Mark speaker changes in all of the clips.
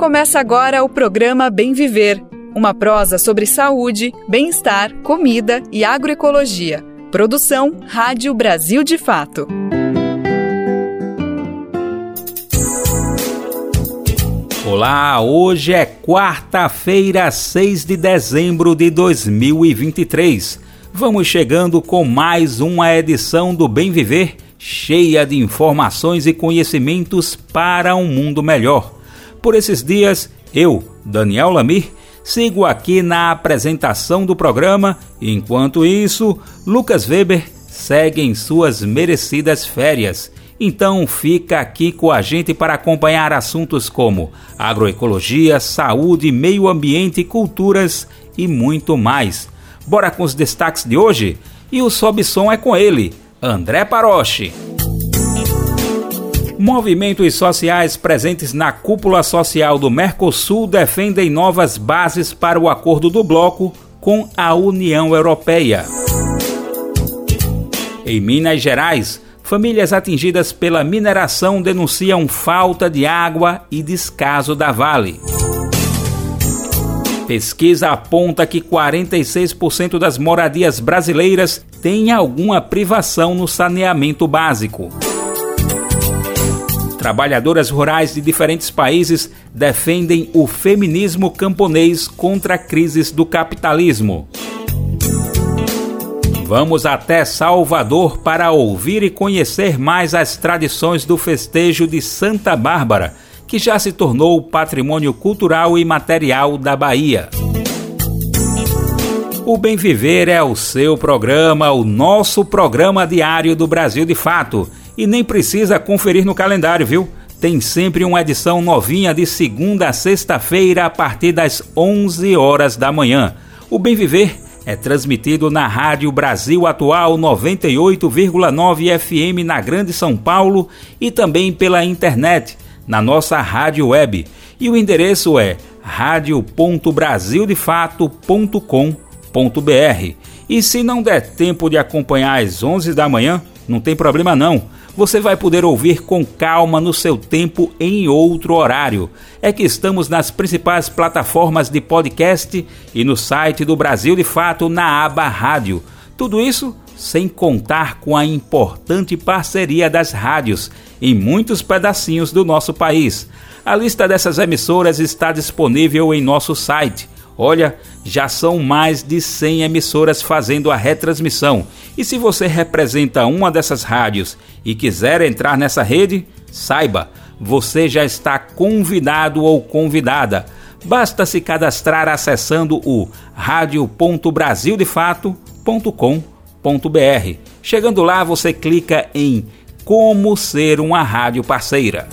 Speaker 1: Começa agora o programa Bem Viver, uma prosa sobre saúde, bem-estar, comida e agroecologia. Produção Rádio Brasil de Fato.
Speaker 2: Olá, hoje é quarta-feira, 6 de dezembro de 2023. Vamos chegando com mais uma edição do Bem Viver, cheia de informações e conhecimentos para um mundo melhor. Por esses dias, eu, Daniel Lamir, sigo aqui na apresentação do programa, enquanto isso, Lucas Weber segue em suas merecidas férias. Então fica aqui com a gente para acompanhar assuntos como agroecologia, saúde, meio ambiente, culturas e muito mais. Bora com os destaques de hoje? E o sobe som é com ele, André Paroche. Movimentos sociais presentes na cúpula social do Mercosul defendem novas bases para o acordo do bloco com a União Europeia. Em Minas Gerais, famílias atingidas pela mineração denunciam falta de água e descaso da Vale. Pesquisa aponta que 46% das moradias brasileiras têm alguma privação no saneamento básico. Trabalhadoras rurais de diferentes países defendem o feminismo camponês contra crises do capitalismo. Vamos até Salvador para ouvir e conhecer mais as tradições do festejo de Santa Bárbara, que já se tornou patrimônio cultural e material da Bahia. O Bem Viver é o seu programa, o nosso programa diário do Brasil de Fato e nem precisa conferir no calendário, viu? Tem sempre uma edição novinha de segunda a sexta-feira a partir das 11 horas da manhã. O Bem Viver é transmitido na Rádio Brasil Atual 98,9 FM na Grande São Paulo e também pela internet, na nossa rádio web. E o endereço é radio.brasildefato.com.br. E se não der tempo de acompanhar às 11 da manhã, não tem problema não você vai poder ouvir com calma no seu tempo em outro horário. É que estamos nas principais plataformas de podcast e no site do Brasil de Fato na aba Rádio. Tudo isso sem contar com a importante parceria das rádios em muitos pedacinhos do nosso país. A lista dessas emissoras está disponível em nosso site Olha, já são mais de 100 emissoras fazendo a retransmissão. E se você representa uma dessas rádios e quiser entrar nessa rede, saiba, você já está convidado ou convidada. Basta se cadastrar acessando o radio.brasildefato.com.br. Chegando lá, você clica em Como ser uma rádio parceira.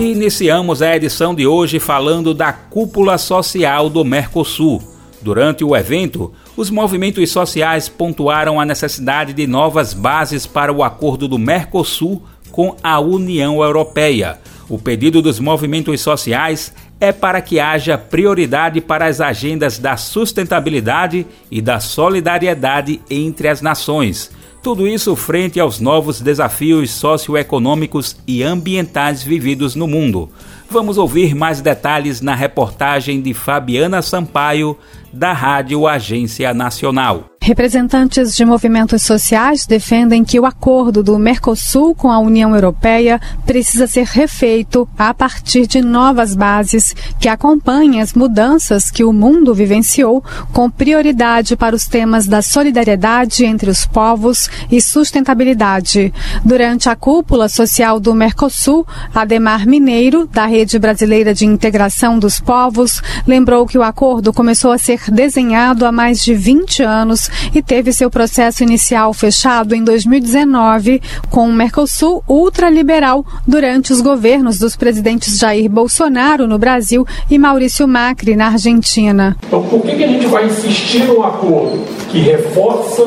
Speaker 2: Iniciamos a edição de hoje falando da cúpula social do Mercosul. Durante o evento, os movimentos sociais pontuaram a necessidade de novas bases para o acordo do Mercosul com a União Europeia. O pedido dos movimentos sociais é para que haja prioridade para as agendas da sustentabilidade e da solidariedade entre as nações tudo isso frente aos novos desafios socioeconômicos e ambientais vividos no mundo. Vamos ouvir mais detalhes na reportagem de Fabiana Sampaio, da Rádio Agência Nacional.
Speaker 3: Representantes de movimentos sociais defendem que o acordo do Mercosul com a União Europeia precisa ser refeito a partir de novas bases que acompanhem as mudanças que o mundo vivenciou, com prioridade para os temas da solidariedade entre os povos e sustentabilidade. Durante a cúpula social do Mercosul, Ademar Mineiro, da Rede Brasileira de Integração dos Povos, lembrou que o acordo começou a ser desenhado há mais de 20 anos e teve seu processo inicial fechado em 2019 com o Mercosul ultraliberal durante os governos dos presidentes Jair Bolsonaro no Brasil e Maurício Macri na Argentina.
Speaker 4: Então, por que, que a gente vai insistir num acordo que reforça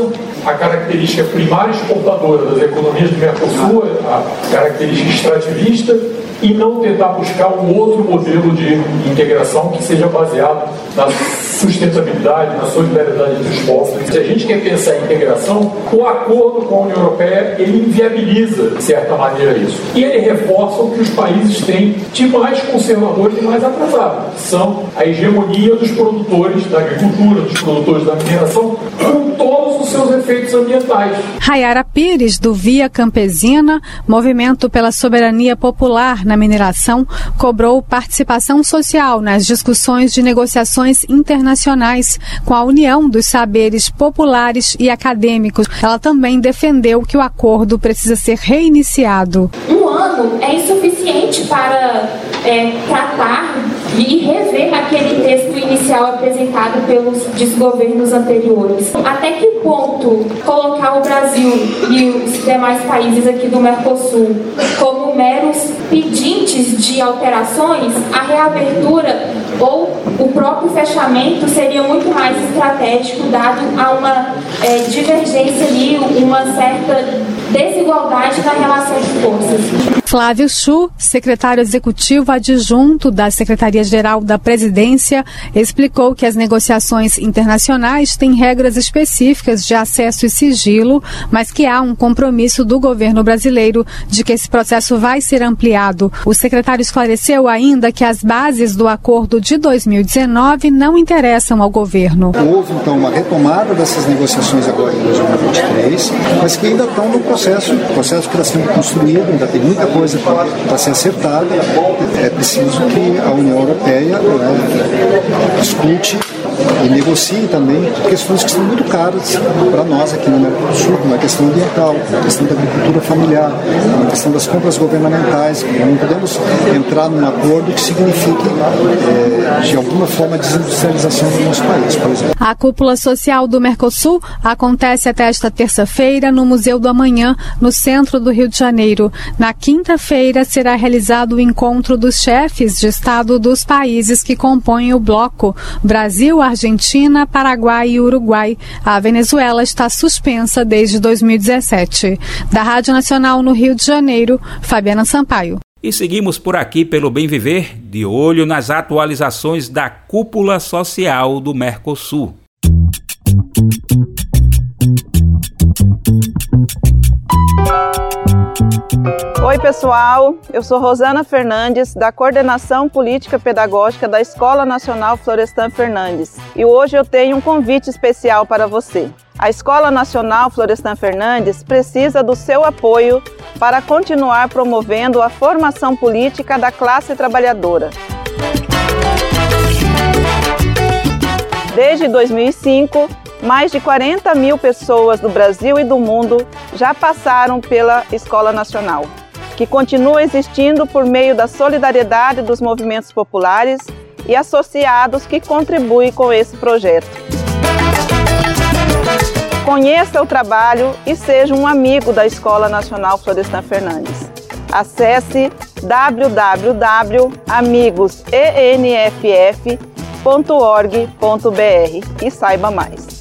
Speaker 4: a característica primária exportadora das economias do Mercosul, a característica extrativista, e não tentar buscar um outro modelo de integração que seja baseado na sustentabilidade, na solidariedade entre os povos. Se a gente quer pensar em integração, o acordo com a União Europeia ele inviabiliza, de certa maneira, isso. E ele reforça o que os países têm de mais conservadores e mais atrasados, são a hegemonia dos produtores da agricultura, dos produtores da mineração, com todos os seus efeitos ambientais.
Speaker 3: Rayara Pires, do Via Campesina, Movimento pela Soberania Popular na Mineração, cobrou participação social nas discussões de negociações internacionais com a União dos Saberes Populares e Acadêmicos. Ela também defendeu que o acordo precisa ser reiniciado.
Speaker 5: Um ano é insuficiente para é, tratar e rever aquele texto inicial apresentado pelos desgovernos anteriores. Até que ponto colocar o Brasil e os demais países aqui do Mercosul como meros pedintes de alterações, a reabertura ou o próprio fechamento seria muito mais estratégico, dado a uma é, divergência ali, uma certa desigualdade na relação de forças.
Speaker 3: Flávio Chu, secretário executivo adjunto da Secretaria-Geral da Presidência, explicou que as negociações internacionais têm regras específicas de acesso e sigilo, mas que há um compromisso do governo brasileiro de que esse processo vai ser ampliado. O secretário esclareceu ainda que as bases do acordo de 2019 não interessam ao governo.
Speaker 6: Houve então uma retomada dessas negociações agora em 2023, mas que ainda estão no processo, processo que está sendo construído, ainda tem muita coisa para ser acertada, é preciso que a União Europeia né, discute e negocie também questões que são muito caras para nós aqui no Mercosul, como a questão ambiental, a questão da agricultura familiar, a questão das compras governamentais. Não podemos entrar num acordo que signifique, é, de alguma forma, a desindustrialização do nosso país, por exemplo.
Speaker 3: A cúpula social do Mercosul acontece até esta terça-feira no Museu do Amanhã, no centro do Rio de Janeiro. Na quinta-feira será realizado o encontro dos chefes de Estado dos países que compõem o bloco Brasil, Argentina, Paraguai e Uruguai. A Venezuela está suspensa desde 2017. Da Rádio Nacional no Rio de Janeiro, Fabiana Sampaio.
Speaker 2: E seguimos por aqui pelo Bem Viver, de olho nas atualizações da cúpula social do Mercosul.
Speaker 7: Oi, pessoal. Eu sou Rosana Fernandes, da Coordenação Política Pedagógica da Escola Nacional Florestan Fernandes. E hoje eu tenho um convite especial para você. A Escola Nacional Florestan Fernandes precisa do seu apoio para continuar promovendo a formação política da classe trabalhadora. Desde 2005, mais de 40 mil pessoas do Brasil e do mundo já passaram pela Escola Nacional que continua existindo por meio da solidariedade dos movimentos populares e associados que contribuem com esse projeto. Conheça o trabalho e seja um amigo da Escola Nacional Florestan Fernandes. Acesse www.amigosenff.org.br e saiba mais.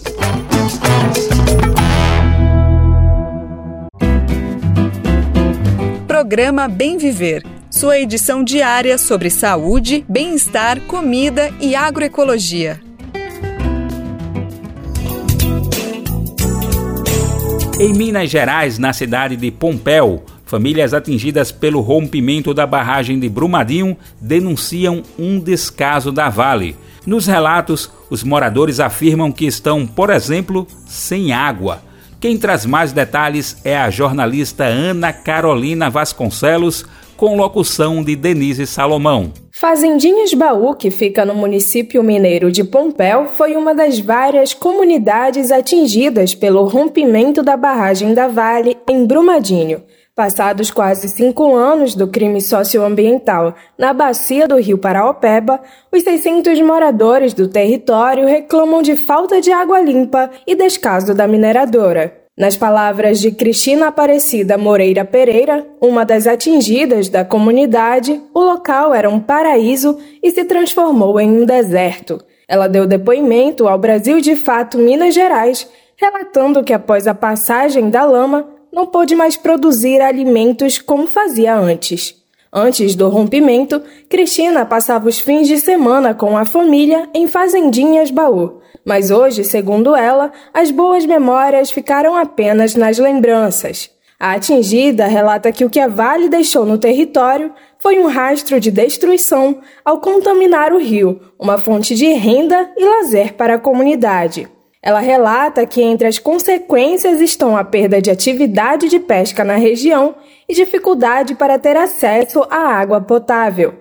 Speaker 1: Programa Bem Viver, sua edição diária sobre saúde, bem-estar, comida e agroecologia.
Speaker 2: Em Minas Gerais, na cidade de Pompéu, famílias atingidas pelo rompimento da barragem de Brumadinho denunciam um descaso da Vale. Nos relatos, os moradores afirmam que estão, por exemplo, sem água quem traz mais detalhes é a jornalista Ana Carolina Vasconcelos, com locução de Denise Salomão.
Speaker 8: Fazendinhas Baú, que fica no município mineiro de Pompéu, foi uma das várias comunidades atingidas pelo rompimento da barragem da Vale em Brumadinho. Passados quase cinco anos do crime socioambiental na bacia do rio Paraopeba, os 600 moradores do território reclamam de falta de água limpa e descaso da mineradora. Nas palavras de Cristina Aparecida Moreira Pereira, uma das atingidas da comunidade, o local era um paraíso e se transformou em um deserto. Ela deu depoimento ao Brasil de Fato Minas Gerais, relatando que após a passagem da lama, não pôde mais produzir alimentos como fazia antes. Antes do rompimento, Cristina passava os fins de semana com a família em Fazendinhas Baú. Mas hoje, segundo ela, as boas memórias ficaram apenas nas lembranças. A atingida relata que o que a Vale deixou no território foi um rastro de destruição ao contaminar o rio, uma fonte de renda e lazer para a comunidade. Ela relata que entre as consequências estão a perda de atividade de pesca na região e dificuldade para ter acesso à água potável.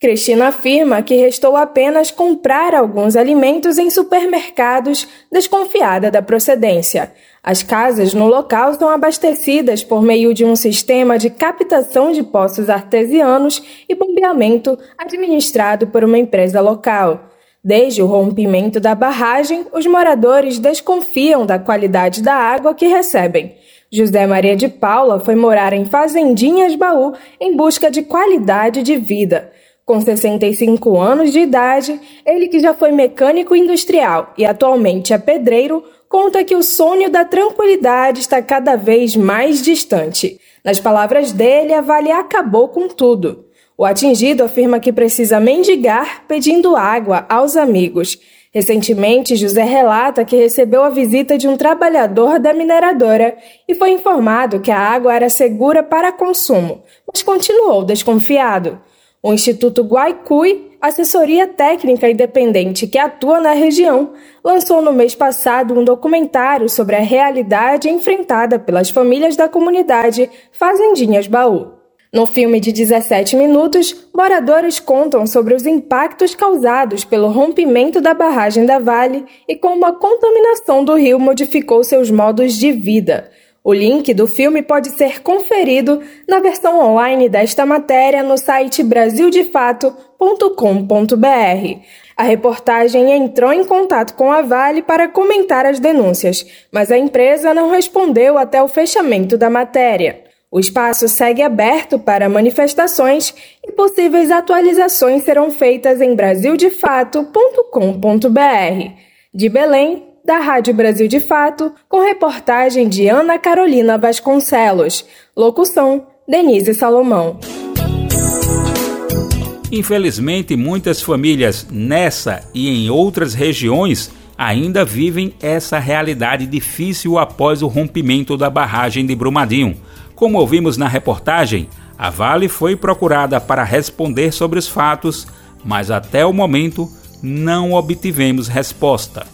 Speaker 8: Cristina afirma que restou apenas comprar alguns alimentos em supermercados, desconfiada da procedência. As casas no local são abastecidas por meio de um sistema de captação de poços artesianos e bombeamento administrado por uma empresa local. Desde o rompimento da barragem, os moradores desconfiam da qualidade da água que recebem. José Maria de Paula foi morar em Fazendinhas Baú em busca de qualidade de vida. Com 65 anos de idade, ele que já foi mecânico industrial e atualmente é pedreiro, conta que o sonho da tranquilidade está cada vez mais distante. Nas palavras dele, a Vale acabou com tudo. O atingido afirma que precisa mendigar pedindo água aos amigos. Recentemente, José relata que recebeu a visita de um trabalhador da mineradora e foi informado que a água era segura para consumo, mas continuou desconfiado. O Instituto Guaicui, assessoria técnica independente que atua na região, lançou no mês passado um documentário sobre a realidade enfrentada pelas famílias da comunidade Fazendinhas Baú. No filme de 17 minutos, moradores contam sobre os impactos causados pelo rompimento da barragem da Vale e como a contaminação do rio modificou seus modos de vida. O link do filme pode ser conferido na versão online desta matéria no site brasildefato.com.br. A reportagem entrou em contato com a Vale para comentar as denúncias, mas a empresa não respondeu até o fechamento da matéria. O espaço segue aberto para manifestações e possíveis atualizações serão feitas em brasildefato.com.br. De Belém, da Rádio Brasil de Fato, com reportagem de Ana Carolina Vasconcelos. Locução: Denise Salomão.
Speaker 2: Infelizmente, muitas famílias nessa e em outras regiões ainda vivem essa realidade difícil após o rompimento da barragem de Brumadinho. Como ouvimos na reportagem, a Vale foi procurada para responder sobre os fatos, mas até o momento não obtivemos resposta.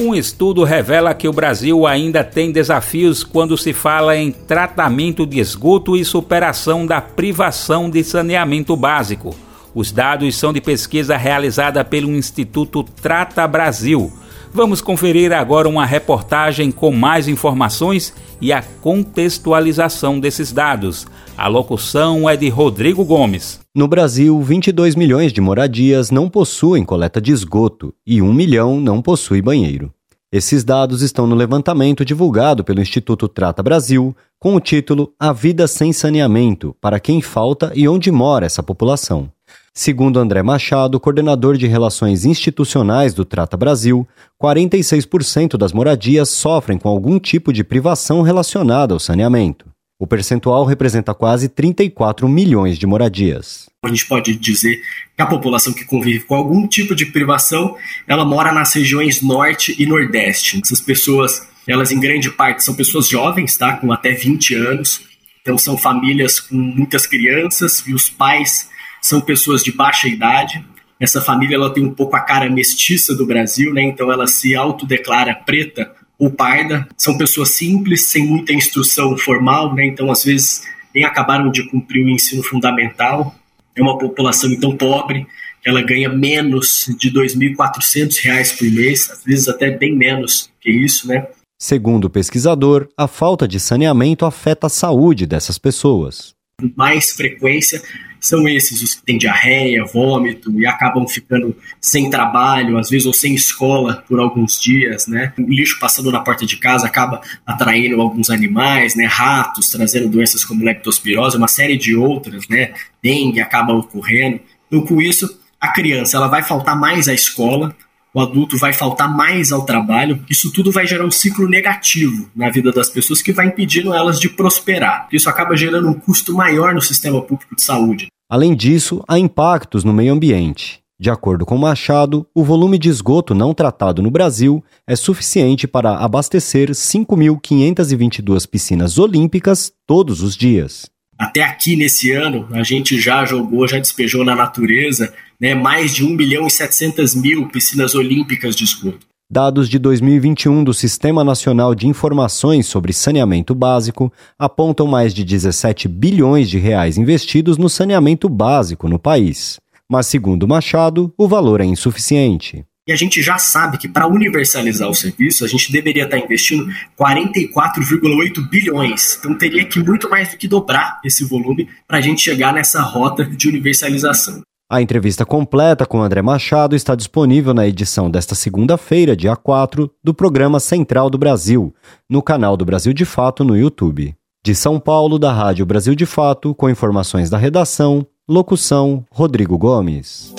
Speaker 2: Um estudo revela que o Brasil ainda tem desafios quando se fala em tratamento de esgoto e superação da privação de saneamento básico. Os dados são de pesquisa realizada pelo Instituto Trata Brasil Vamos conferir agora uma reportagem com mais informações e a contextualização desses dados. A locução é de Rodrigo Gomes.
Speaker 9: No Brasil, 22 milhões de moradias não possuem coleta de esgoto e 1 milhão não possui banheiro. Esses dados estão no levantamento divulgado pelo Instituto Trata Brasil, com o título A Vida Sem Saneamento para quem falta e onde mora essa população. Segundo André Machado, coordenador de Relações Institucionais do Trata Brasil, 46% das moradias sofrem com algum tipo de privação relacionada ao saneamento. O percentual representa quase 34 milhões de moradias.
Speaker 10: A gente pode dizer que a população que convive com algum tipo de privação, ela mora nas regiões norte e nordeste. Essas pessoas, elas em grande parte são pessoas jovens, tá, com até 20 anos. Então são famílias com muitas crianças e os pais são pessoas de baixa idade. Essa família ela tem um pouco a cara mestiça do Brasil, né? Então ela se autodeclara preta ou parda. São pessoas simples, sem muita instrução formal, né? Então às vezes nem acabaram de cumprir o ensino fundamental. É uma população então pobre, ela ganha menos de R$ 2.400 por mês, às vezes até bem menos que isso, né?
Speaker 9: Segundo o pesquisador, a falta de saneamento afeta a saúde dessas pessoas.
Speaker 10: Com mais frequência, são esses os que têm diarreia, vômito e acabam ficando sem trabalho, às vezes ou sem escola por alguns dias, né? O lixo passando na porta de casa acaba atraindo alguns animais, né? Ratos, trazendo doenças como leptospirose, uma série de outras, né? Dengue acaba ocorrendo. Então, com isso, a criança ela vai faltar mais à escola, o adulto vai faltar mais ao trabalho, isso tudo vai gerar um ciclo negativo na vida das pessoas que vai impedindo elas de prosperar. Isso acaba gerando um custo maior no sistema público de saúde.
Speaker 9: Além disso, há impactos no meio ambiente. De acordo com Machado, o volume de esgoto não tratado no Brasil é suficiente para abastecer 5.522 piscinas olímpicas todos os dias.
Speaker 10: Até aqui nesse ano, a gente já jogou, já despejou na natureza né, mais de 1 milhão e 700 mil piscinas olímpicas de esgoto.
Speaker 9: Dados de 2021 do Sistema Nacional de Informações sobre Saneamento Básico apontam mais de 17 bilhões de reais investidos no saneamento básico no país. Mas, segundo Machado, o valor é insuficiente.
Speaker 10: E a gente já sabe que para universalizar o serviço, a gente deveria estar investindo 44,8 bilhões. Então teria que muito mais do que dobrar esse volume para a gente chegar nessa rota de universalização.
Speaker 9: A entrevista completa com André Machado está disponível na edição desta segunda-feira, dia 4, do programa Central do Brasil, no canal do Brasil de Fato no YouTube. De São Paulo, da Rádio Brasil de Fato, com informações da redação, locução Rodrigo Gomes.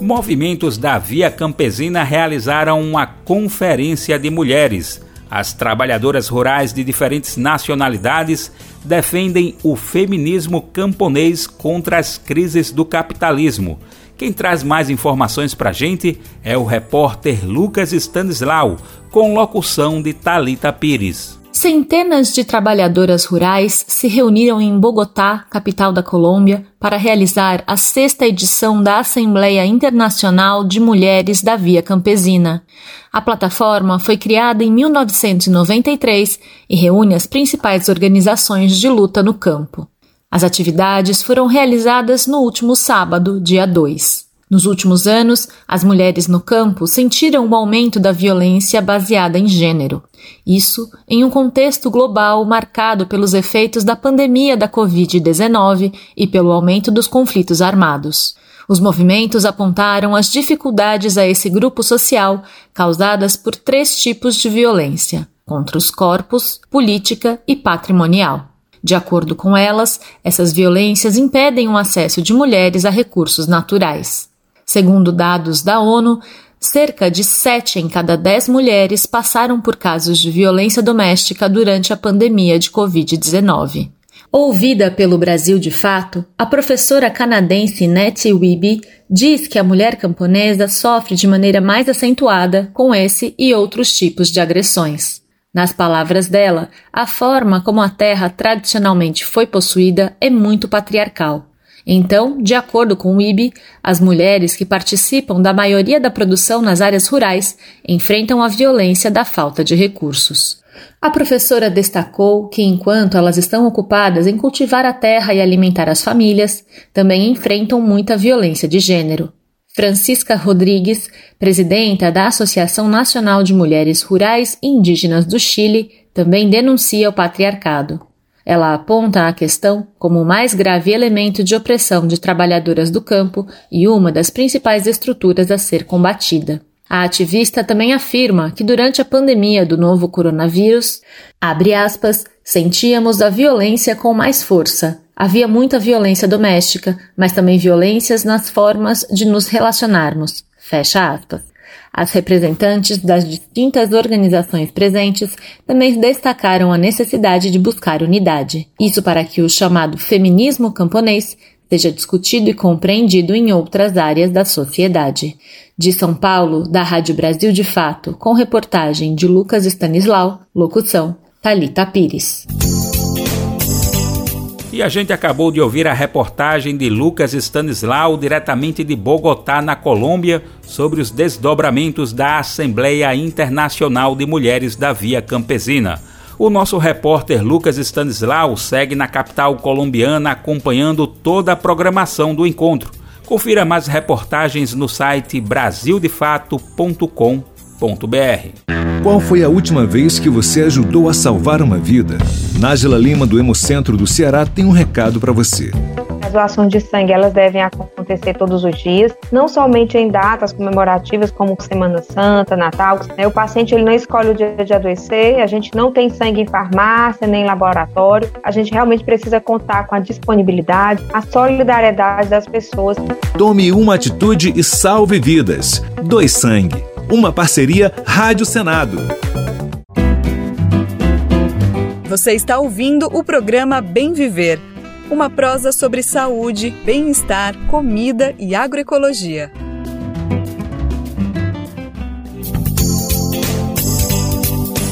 Speaker 2: Movimentos da Via Campesina realizaram uma conferência de mulheres. As trabalhadoras rurais de diferentes nacionalidades defendem o feminismo camponês contra as crises do capitalismo. Quem traz mais informações para a gente é o repórter Lucas Stanislau, com locução de Talita Pires.
Speaker 11: Centenas de trabalhadoras rurais se reuniram em Bogotá, capital da Colômbia, para realizar a sexta edição da Assembleia Internacional de Mulheres da Via Campesina. A plataforma foi criada em 1993 e reúne as principais organizações de luta no campo. As atividades foram realizadas no último sábado, dia 2. Nos últimos anos, as mulheres no campo sentiram o aumento da violência baseada em gênero. Isso em um contexto global marcado pelos efeitos da pandemia da Covid-19 e pelo aumento dos conflitos armados. Os movimentos apontaram as dificuldades a esse grupo social causadas por três tipos de violência: contra os corpos, política e patrimonial. De acordo com elas, essas violências impedem o acesso de mulheres a recursos naturais. Segundo dados da ONU, cerca de 7 em cada 10 mulheres passaram por casos de violência doméstica durante a pandemia de Covid-19. Ouvida pelo Brasil de Fato, a professora canadense Nettie Wiebe diz que a mulher camponesa sofre de maneira mais acentuada com esse e outros tipos de agressões. Nas palavras dela, a forma como a terra tradicionalmente foi possuída é muito patriarcal. Então, de acordo com o IB, as mulheres que participam da maioria da produção nas áreas rurais enfrentam a violência da falta de recursos. A professora destacou que, enquanto elas estão ocupadas em cultivar a terra e alimentar as famílias, também enfrentam muita violência de gênero. Francisca Rodrigues, presidenta da Associação Nacional de Mulheres Rurais e Indígenas do Chile, também denuncia o patriarcado. Ela aponta a questão como o mais grave elemento de opressão de trabalhadoras do campo e uma das principais estruturas a ser combatida. A ativista também afirma que durante a pandemia do novo coronavírus, aspas, sentíamos a violência com mais força. Havia muita violência doméstica, mas também violências nas formas de nos relacionarmos. Fecha aspas. As representantes das distintas organizações presentes também destacaram a necessidade de buscar unidade. Isso para que o chamado feminismo camponês seja discutido e compreendido em outras áreas da sociedade. De São Paulo, da Rádio Brasil de Fato, com reportagem de Lucas Stanislau, locução Talita Pires.
Speaker 2: E a gente acabou de ouvir a reportagem de Lucas Stanislau, diretamente de Bogotá, na Colômbia, sobre os desdobramentos da Assembleia Internacional de Mulheres da Via Campesina. O nosso repórter Lucas Stanislau segue na capital colombiana acompanhando toda a programação do encontro. Confira mais reportagens no site brasildefato.com.br.
Speaker 12: Qual foi a última vez que você ajudou a salvar uma vida? Nájila Lima, do Hemocentro do Ceará, tem um recado para você.
Speaker 13: As doações de sangue elas devem acontecer todos os dias, não somente em datas comemorativas como Semana Santa, Natal. Né? O paciente ele não escolhe o dia de adoecer, a gente não tem sangue em farmácia nem em laboratório. A gente realmente precisa contar com a disponibilidade, a solidariedade das pessoas.
Speaker 12: Tome uma atitude e salve vidas. Dois Sangue. Uma parceria Rádio Senado.
Speaker 1: Você está ouvindo o programa Bem Viver uma prosa sobre saúde, bem-estar, comida e agroecologia.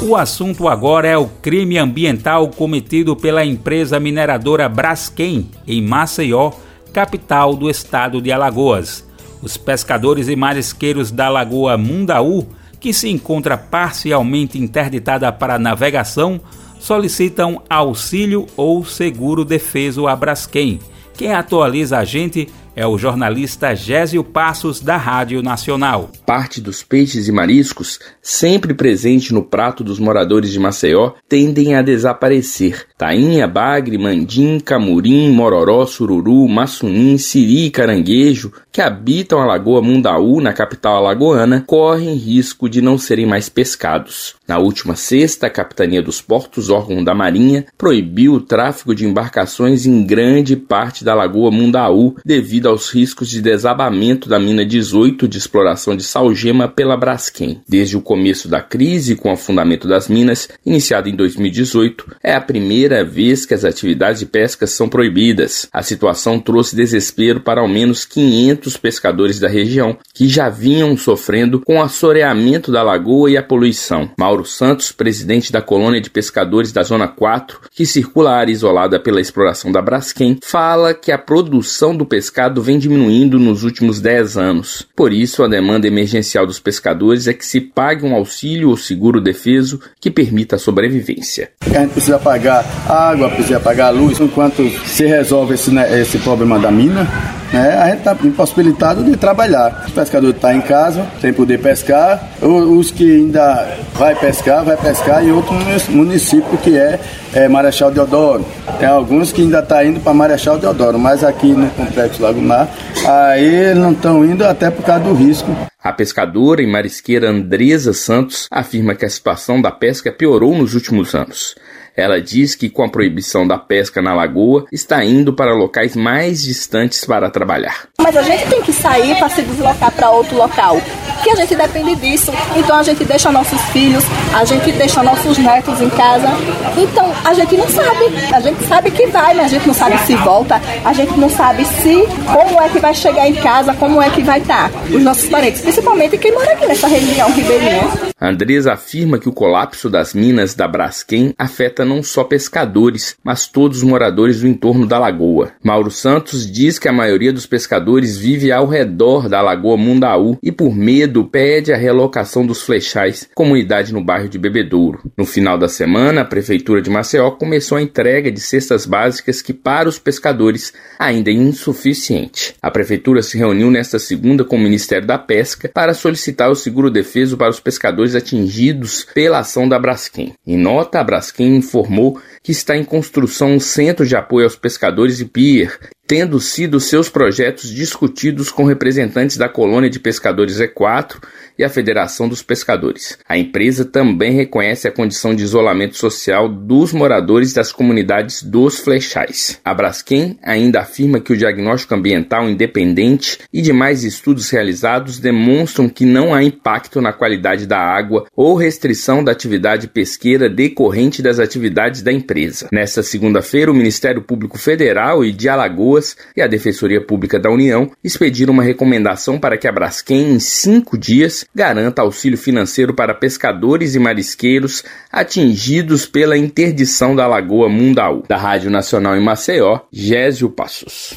Speaker 2: O assunto agora é o crime ambiental cometido pela empresa mineradora Braskem, em Maceió, capital do estado de Alagoas. Os pescadores e marisqueiros da Lagoa Mundaú, que se encontra parcialmente interditada para navegação, solicitam auxílio ou seguro defeso a Braskem. Quem atualiza a gente é o jornalista Gésio Passos da Rádio Nacional.
Speaker 14: Parte dos peixes e mariscos, sempre presente no prato dos moradores de Maceió, tendem a desaparecer. Tainha, bagre, mandim, camurim, mororó, sururu, massunim, siri e caranguejo, que habitam a Lagoa Mundaú, na capital alagoana, correm risco de não serem mais pescados. Na última sexta, a Capitania dos Portos, órgão da Marinha, proibiu o tráfego de embarcações em grande parte da Lagoa Mundaú devido devido aos riscos de desabamento da mina 18 de exploração de salgema pela Braskem. Desde o começo da crise com o afundamento das minas, iniciado em 2018, é a primeira vez que as atividades de pesca são proibidas. A situação trouxe desespero para ao menos 500 pescadores da região, que já vinham sofrendo com o assoreamento da lagoa e a poluição. Mauro Santos, presidente da colônia de pescadores da Zona 4, que circula a área isolada pela exploração da Braskem, fala que a produção do pescado mercado vem diminuindo nos últimos 10 anos. Por isso, a demanda emergencial dos pescadores é que se pague um auxílio ou seguro defeso que permita a sobrevivência.
Speaker 15: A gente precisa pagar água, precisa pagar luz, enquanto se resolve esse, né, esse problema da mina, né, a gente está impossibilitado de trabalhar. O pescador está em casa, sem poder pescar, os que ainda vai pescar, vai pescar em outro município que é, é Marechal Deodoro. Tem alguns que ainda estão tá indo para Marechal Deodoro, mas aqui no Complexo Lago Mar, aí não estão indo até por causa do risco.
Speaker 14: A pescadora e marisqueira Andresa Santos afirma que a situação da pesca piorou nos últimos anos. Ela diz que com a proibição da pesca na lagoa, está indo para locais mais distantes para trabalhar.
Speaker 16: Mas a gente tem que sair para se deslocar para outro local, que a gente depende disso. Então a gente deixa nossos filhos, a gente deixa nossos netos em casa. Então a gente não sabe. A gente sabe que vai, mas a gente não sabe se volta, a gente não sabe se como é que vai chegar em casa, como é que vai estar os nossos parentes, principalmente quem mora aqui nessa região ribeirinha.
Speaker 14: Andresa afirma que o colapso das minas da Braskem afeta não só pescadores, mas todos os moradores do entorno da lagoa. Mauro Santos diz que a maioria dos pescadores vive ao redor da lagoa Mundaú e, por medo, pede a relocação dos flechais, comunidade no bairro de Bebedouro. No final da semana, a Prefeitura de Maceió começou a entrega de cestas básicas que, para os pescadores, ainda é insuficiente. A Prefeitura se reuniu nesta segunda com o Ministério da Pesca para solicitar o seguro defeso para os pescadores atingidos pela ação da Braskem. Em nota, a Braskem informou que está em construção um centro de apoio aos pescadores e pier, tendo sido seus projetos discutidos com representantes da colônia de pescadores E4 e a Federação dos Pescadores. A empresa também reconhece a condição de isolamento social dos moradores das comunidades dos flechais. A Braskem ainda afirma que o diagnóstico ambiental independente e demais estudos realizados demonstram que não há impacto na qualidade da água ou restrição da atividade pesqueira decorrente das atividades da empresa. Nesta segunda-feira, o Ministério Público Federal e de Alagoas e a Defensoria Pública da União expediram uma recomendação para que a Braskem, em cinco dias, garanta auxílio financeiro para pescadores e marisqueiros atingidos pela interdição da Lagoa Mundaú. Da Rádio Nacional em Maceió, Gésio Passos.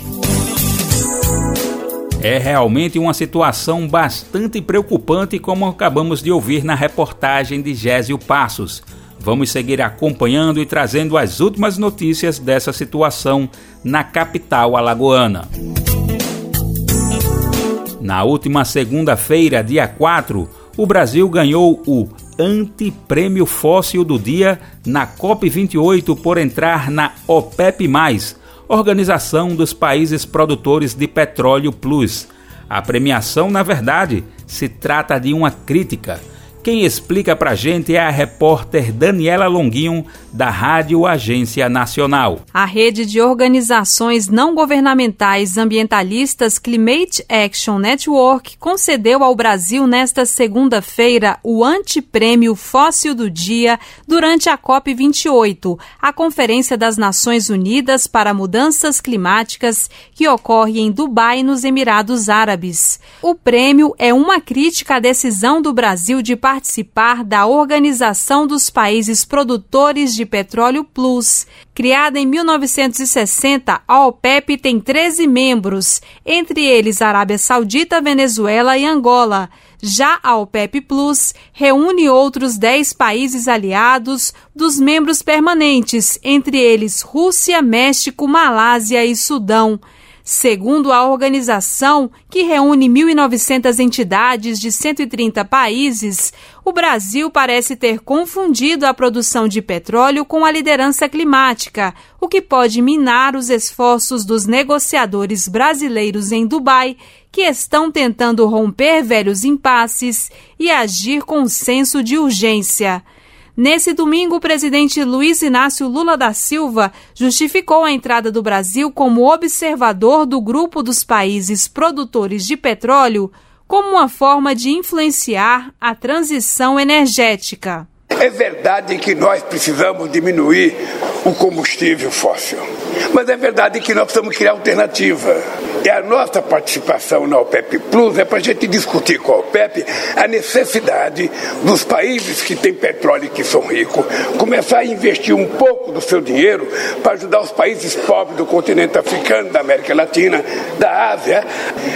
Speaker 2: É realmente uma situação bastante preocupante, como acabamos de ouvir na reportagem de Gésio Passos. Vamos seguir acompanhando e trazendo as últimas notícias dessa situação na capital alagoana. Na última segunda-feira, dia 4, o Brasil ganhou o Antiprêmio Fóssil do Dia na COP28 por entrar na OPEP+, Organização dos Países Produtores de Petróleo Plus. A premiação, na verdade, se trata de uma crítica quem explica pra gente é a repórter Daniela Longuinho, da Rádio Agência Nacional.
Speaker 17: A rede de organizações não governamentais ambientalistas Climate Action Network concedeu ao Brasil nesta segunda-feira o antiprêmio Fóssil do Dia durante a COP28, a Conferência das Nações Unidas para Mudanças Climáticas que ocorre em Dubai, nos Emirados Árabes. O prêmio é uma crítica à decisão do Brasil de participar participar da Organização dos Países Produtores de Petróleo Plus. Criada em 1960, a OPEP tem 13 membros, entre eles Arábia Saudita, Venezuela e Angola. Já a OPEP Plus reúne outros 10 países aliados dos membros permanentes, entre eles Rússia, México, Malásia e Sudão. Segundo a organização, que reúne 1.900 entidades de 130 países, o Brasil parece ter confundido a produção de petróleo com a liderança climática, o que pode minar os esforços dos negociadores brasileiros em Dubai, que estão tentando romper velhos impasses e agir com senso de urgência. Nesse domingo, o presidente Luiz Inácio Lula da Silva justificou a entrada do Brasil como observador do grupo dos países produtores de petróleo como uma forma de influenciar a transição energética.
Speaker 18: É verdade que nós precisamos diminuir o combustível fóssil, mas é verdade que nós precisamos criar alternativa. E a nossa participação na OPEP Plus é para a gente discutir com a OPEP a necessidade dos países que têm petróleo e que são ricos começar a investir um pouco do seu dinheiro para ajudar os países pobres do continente africano, da América Latina, da Ásia.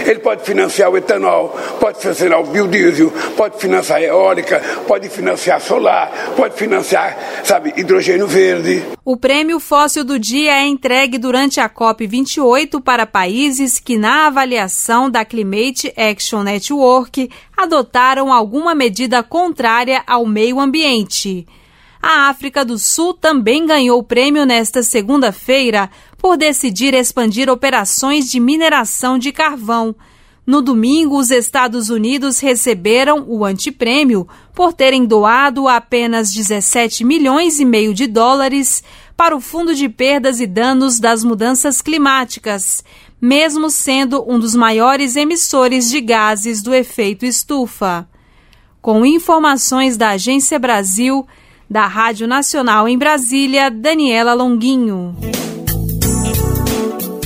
Speaker 18: Ele pode financiar o etanol, pode financiar o biodiesel, pode financiar a eólica, pode financiar solar, pode financiar, sabe, hidrogênio verde.
Speaker 17: O prêmio fóssil do dia é entregue durante a COP28 para países que, na avaliação da Climate Action Network, adotaram alguma medida contrária ao meio ambiente. A África do Sul também ganhou o prêmio nesta segunda-feira por decidir expandir operações de mineração de carvão. No domingo, os Estados Unidos receberam o antiprêmio por terem doado apenas 17 milhões e meio de dólares para o Fundo de Perdas e Danos das Mudanças Climáticas, mesmo sendo um dos maiores emissores de gases do efeito estufa. Com informações da Agência Brasil, da Rádio Nacional em Brasília, Daniela Longuinho.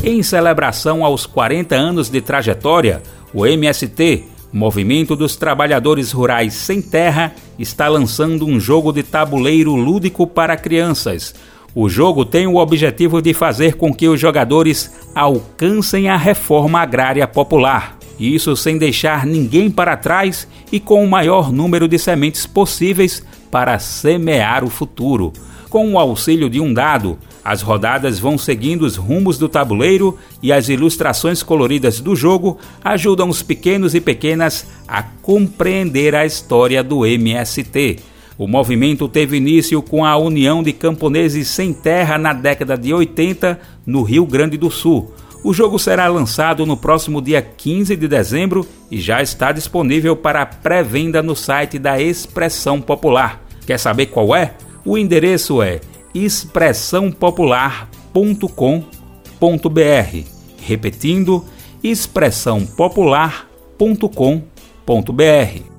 Speaker 2: Em celebração aos 40 anos de trajetória, o MST, Movimento dos Trabalhadores Rurais Sem Terra, está lançando um jogo de tabuleiro lúdico para crianças o jogo tem o objetivo de fazer com que os jogadores alcancem a reforma agrária popular. Isso sem deixar ninguém para trás e com o maior número de sementes possíveis para semear o futuro. Com o auxílio de um dado, as rodadas vão seguindo os rumos do tabuleiro e as ilustrações coloridas do jogo ajudam os pequenos e pequenas a compreender a história do MST. O movimento teve início com a União de Camponeses Sem Terra na década de 80 no Rio Grande do Sul. O jogo será lançado no próximo dia 15 de dezembro e já está disponível para pré-venda no site da Expressão Popular. Quer saber qual é? O endereço é expressãopopular.com.br. Repetindo, expressãopopular.com.br.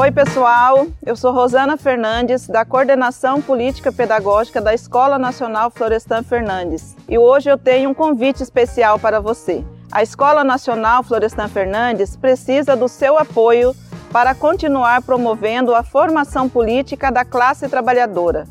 Speaker 7: Oi, pessoal. Eu sou Rosana Fernandes, da Coordenação Política Pedagógica da Escola Nacional Florestan Fernandes. E hoje eu tenho um convite especial para você. A Escola Nacional Florestan Fernandes precisa do seu apoio para continuar promovendo a formação política da classe trabalhadora.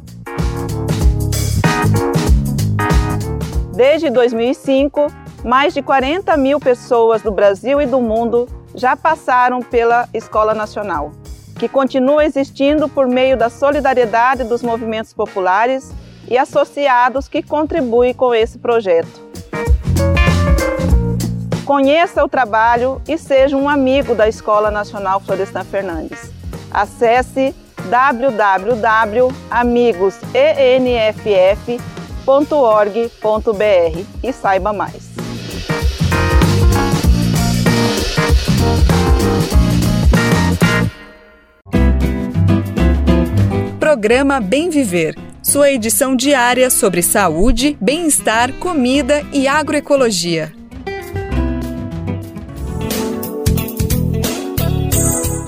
Speaker 7: Desde 2005, mais de 40 mil pessoas do Brasil e do mundo já passaram pela Escola Nacional que continua existindo por meio da solidariedade dos movimentos populares e associados que contribuem com esse projeto. Conheça o trabalho e seja um amigo da Escola Nacional Florestan Fernandes. Acesse www.amigosenff.org.br e saiba mais.
Speaker 1: Programa Bem Viver, sua edição diária sobre saúde, bem-estar, comida e agroecologia.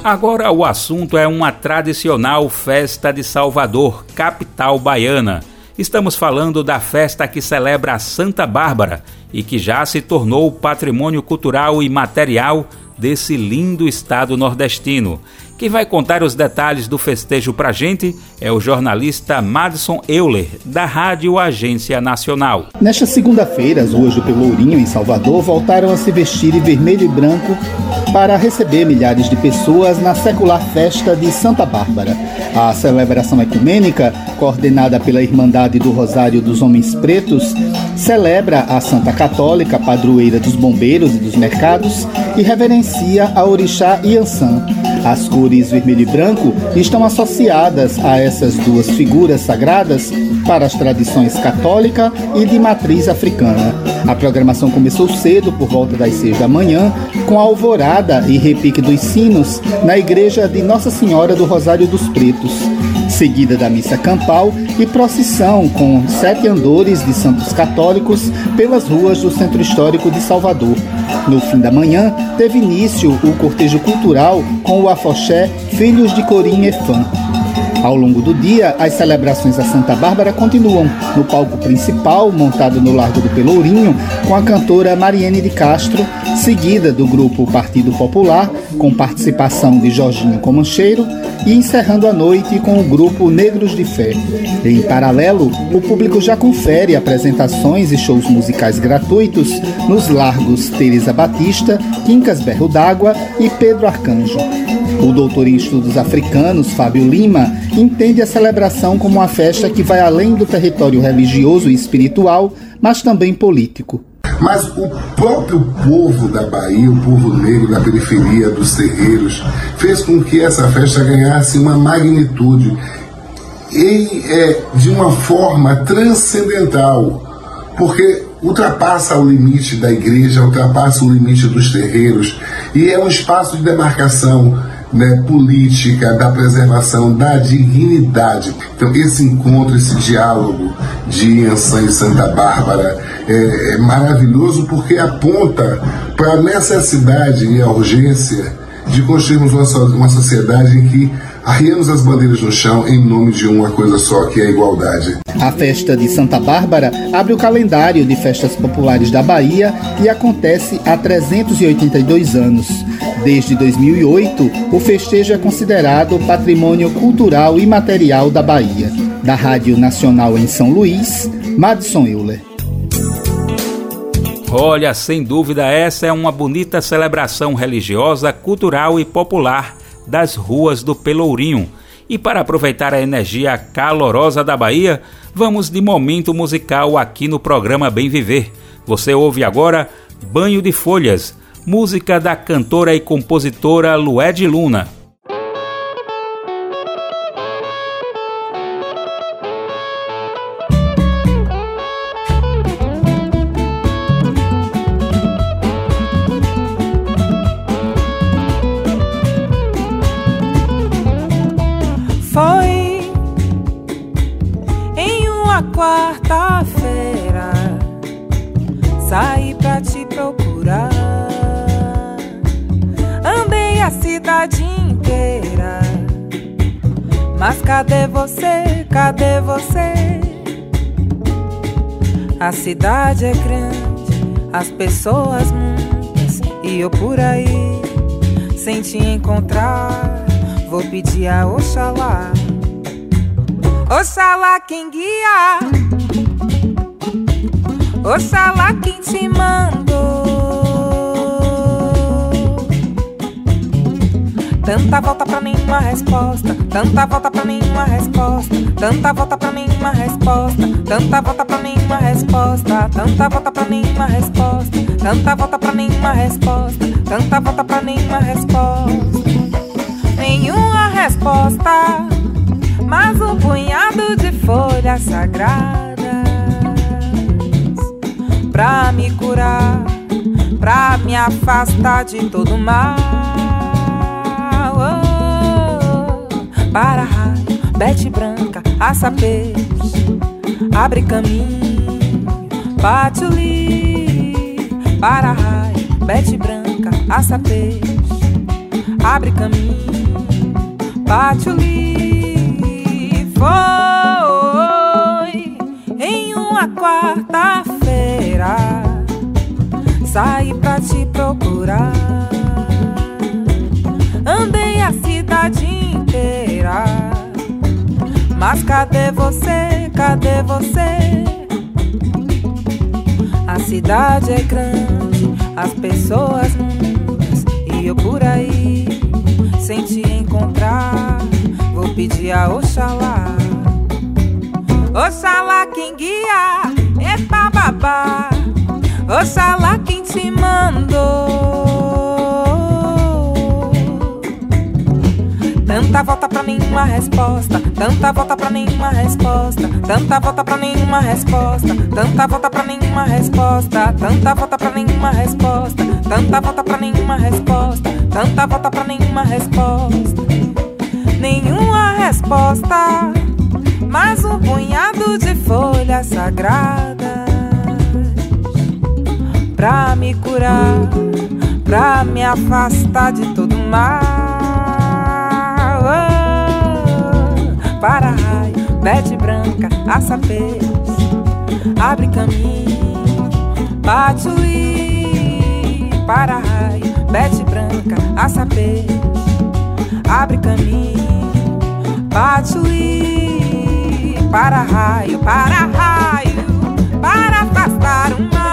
Speaker 2: Agora o assunto é uma tradicional festa de Salvador, capital baiana. Estamos falando da festa que celebra Santa Bárbara e que já se tornou patrimônio cultural e material desse lindo estado nordestino. Quem vai contar os detalhes do festejo pra gente é o jornalista Madison Euler, da Rádio Agência Nacional.
Speaker 19: Nesta segunda-feira, as ruas do Pelourinho, em Salvador, voltaram a se vestir em vermelho e branco para receber milhares de pessoas na secular festa de Santa Bárbara. A celebração ecumênica, coordenada pela Irmandade do Rosário dos Homens Pretos, celebra a Santa Católica, padroeira dos bombeiros e dos mercados, e reverencia a orixá Iansã. As cores vermelho e branco estão associadas a essas duas figuras sagradas para as tradições católica e de matriz africana. A programação começou cedo, por volta das seis da manhã, com a alvorada e repique dos sinos na igreja de Nossa Senhora do Rosário dos Pretos, seguida da missa campal e procissão com sete andores de santos católicos pelas ruas do Centro Histórico de Salvador. No fim da manhã, teve início o cortejo cultural com o afoxé Filhos de Corim e Fã. Ao longo do dia, as celebrações a Santa Bárbara continuam no palco principal, montado no Largo do Pelourinho, com a cantora Mariene de Castro, seguida do grupo Partido Popular, com participação de Jorginho Comancheiro, e encerrando a noite com o grupo Negros de Fé. Em paralelo, o público já confere apresentações e shows musicais gratuitos nos largos Teresa Batista, Quincas Berro d'Água e Pedro Arcanjo. O doutor em estudos africanos, Fábio Lima, entende a celebração como uma festa que vai além do território religioso e espiritual, mas também político.
Speaker 20: Mas o próprio povo da Bahia, o povo negro da periferia dos terreiros, fez com que essa festa ganhasse uma magnitude e é, de uma forma transcendental, porque ultrapassa o limite da igreja, ultrapassa o limite dos terreiros e é um espaço de demarcação né, política, da preservação da dignidade. Então, esse encontro, esse diálogo de Ançã e Santa Bárbara é, é maravilhoso porque aponta para a necessidade e a urgência de construirmos uma, uma sociedade em que arriamos as bandeiras no chão em nome de uma coisa só, que é a igualdade.
Speaker 19: A festa de Santa Bárbara abre o calendário de festas populares da Bahia e acontece há 382 anos. Desde 2008, o festejo é considerado patrimônio cultural e material da Bahia. Da Rádio Nacional em São Luís, Madison Euler.
Speaker 2: Olha, sem dúvida, essa é uma bonita celebração religiosa, cultural e popular das ruas do Pelourinho. E para aproveitar a energia calorosa da Bahia, vamos de momento musical aqui no programa Bem Viver. Você ouve agora Banho de Folhas, música da cantora e compositora Lued Luna.
Speaker 21: A cidade é grande, as pessoas muitas e eu por aí sem te encontrar. Vou pedir a Oxalá, Oxalá quem guia, Oxalá quem te mandou. Tanta volta pra nenhuma resposta. Tanta volta pra nenhuma resposta. Tanta volta pra nenhuma resposta. Tanta volta pra nenhuma resposta. Tanta volta pra nenhuma resposta. Tanta volta pra nenhuma resposta. Tanta volta pra nenhuma resposta. Nenhuma resposta. mais um punhado de folhas sagradas pra me curar, pra me afastar de todo mal. Para raio, bete branca, aça peixe, abre caminho, patchouli. Para raio, bete branca, aça peixe, abre caminho, patchouli. Foi em uma quarta-feira saí pra te procurar. Andei a cidade inteira, mas cadê você? Cadê você? A cidade é grande, as pessoas muitas, e eu por aí sem te encontrar. Vou pedir a Oxalá, Oxalá quem guia é babá. Oxalá quem te mandou. Tanta volta pra nenhuma resposta. Tanta volta pra nenhuma resposta. Tanta volta pra nenhuma resposta. Tanta volta pra nenhuma resposta. Tanta volta pra nenhuma resposta. Tanta volta pra nenhuma resposta. Tanta volta pra nenhuma resposta. Nenhuma resposta. Mais um punhado de folhas sagradas pra me curar, pra me afastar de todo mal. Para raio, bete branca, aça peixe, abre caminho, patchouli. Para raio, bete branca, aça peixe, abre caminho, patchouli. Para raio, para raio, para afastar o mal.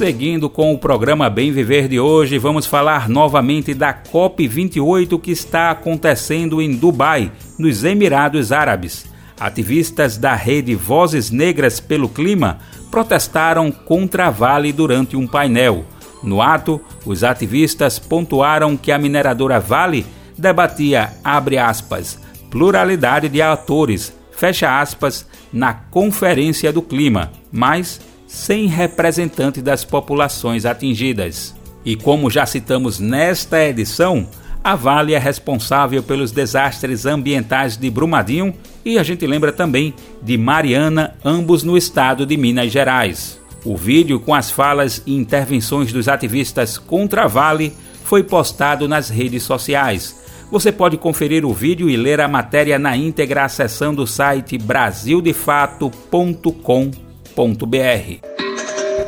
Speaker 2: Seguindo com o programa Bem Viver de hoje, vamos falar novamente da COP28 que está acontecendo em Dubai, nos Emirados Árabes. Ativistas da rede Vozes Negras pelo Clima protestaram contra a Vale durante um painel. No ato, os ativistas pontuaram que a mineradora Vale debatia, abre aspas, pluralidade de atores, fecha aspas, na Conferência do Clima, mas sem representante das populações atingidas. E como já citamos nesta edição, a Vale é responsável pelos desastres ambientais de Brumadinho e a gente lembra também de Mariana, ambos no estado de Minas Gerais. O vídeo com as falas e intervenções dos ativistas contra a Vale foi postado nas redes sociais. Você pode conferir o vídeo e ler a matéria na íntegra acessando o site brasildefato.com.br.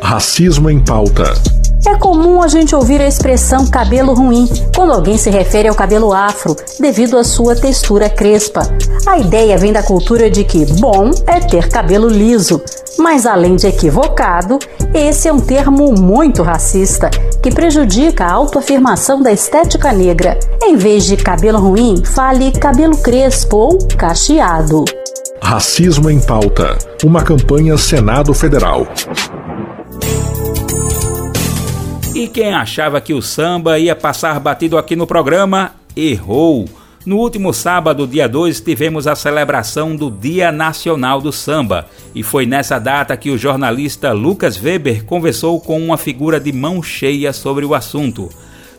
Speaker 12: Racismo em pauta.
Speaker 22: É comum a gente ouvir a expressão cabelo ruim quando alguém se refere ao cabelo afro, devido à sua textura crespa. A ideia vem da cultura de que bom é ter cabelo liso, mas além de equivocado, esse é um termo muito racista que prejudica a autoafirmação da estética negra. Em vez de cabelo ruim, fale cabelo crespo ou cacheado.
Speaker 12: Racismo em pauta. Uma campanha Senado Federal.
Speaker 2: E quem achava que o samba ia passar batido aqui no programa, errou. No último sábado, dia 2, tivemos a celebração do Dia Nacional do Samba, e foi nessa data que o jornalista Lucas Weber conversou com uma figura de mão cheia sobre o assunto.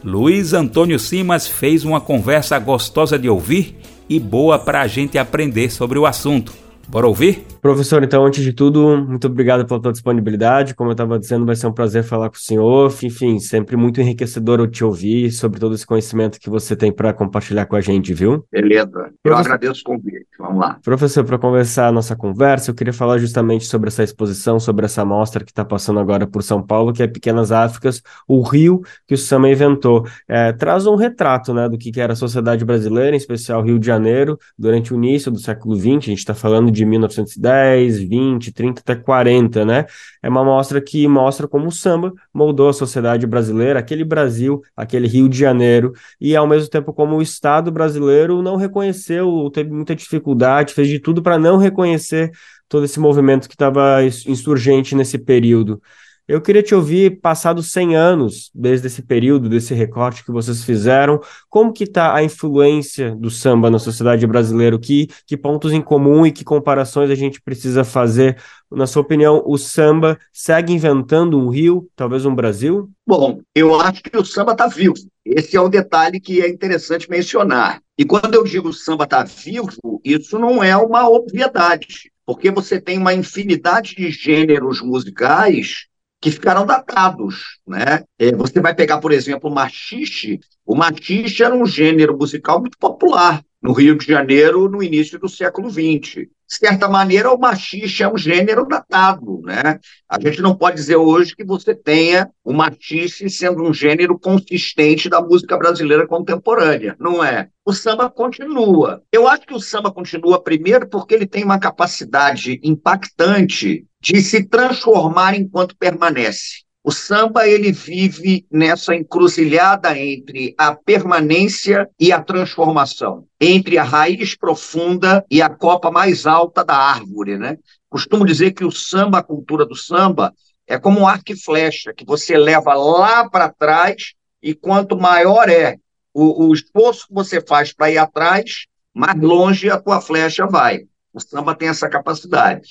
Speaker 2: Luiz Antônio Simas fez uma conversa gostosa de ouvir e boa para a gente aprender sobre o assunto. Bora ouvir?
Speaker 23: Professor, então, antes de tudo, muito obrigado pela tua disponibilidade. Como eu estava dizendo, vai ser um prazer falar com o senhor. Enfim, sempre muito enriquecedor eu te ouvir sobre todo esse conhecimento que você tem para compartilhar com a gente, viu?
Speaker 24: Beleza. Eu Professor... agradeço o convite. Vamos lá.
Speaker 23: Professor, para conversar a nossa conversa, eu queria falar justamente sobre essa exposição, sobre essa mostra que está passando agora por São Paulo, que é Pequenas Áfricas, o Rio que o Sama inventou. É, traz um retrato né, do que era a sociedade brasileira, em especial Rio de Janeiro, durante o início do século XX, a gente está falando de 1910 10, 20, 30 até 40, né? É uma mostra que mostra como o samba moldou a sociedade brasileira, aquele Brasil, aquele Rio de Janeiro, e ao mesmo tempo como o Estado brasileiro não reconheceu, teve muita dificuldade, fez de tudo para não reconhecer todo esse movimento que estava insurgente nesse período. Eu queria te ouvir, passados 100 anos desde esse período, desse recorte que vocês fizeram, como que está a influência do samba na sociedade brasileira? Que, que pontos em comum e que comparações a gente precisa fazer? Na sua opinião, o samba segue inventando um Rio, talvez um Brasil?
Speaker 24: Bom, eu acho que o samba está vivo. Esse é o detalhe que é interessante mencionar. E quando eu digo o samba está vivo, isso não é uma obviedade, porque você tem uma infinidade de gêneros musicais que ficaram datados, né? É, você vai pegar, por exemplo, o machixe. O machixe era um gênero musical muito popular no Rio de Janeiro no início do século XX. De certa maneira, o machixe é um gênero datado, né? A gente não pode dizer hoje que você tenha o machixe sendo um gênero consistente da música brasileira contemporânea. Não é. O samba continua. Eu acho que o samba continua primeiro porque ele tem uma capacidade impactante de se transformar enquanto permanece. O samba ele vive nessa encruzilhada entre a permanência e a transformação, entre a raiz profunda e a copa mais alta da árvore, né? Costumo dizer que o samba, a cultura do samba, é como um arco e flecha que você leva lá para trás e quanto maior é o, o esforço que você faz para ir atrás, mais longe a tua flecha vai. O samba tem essa capacidade.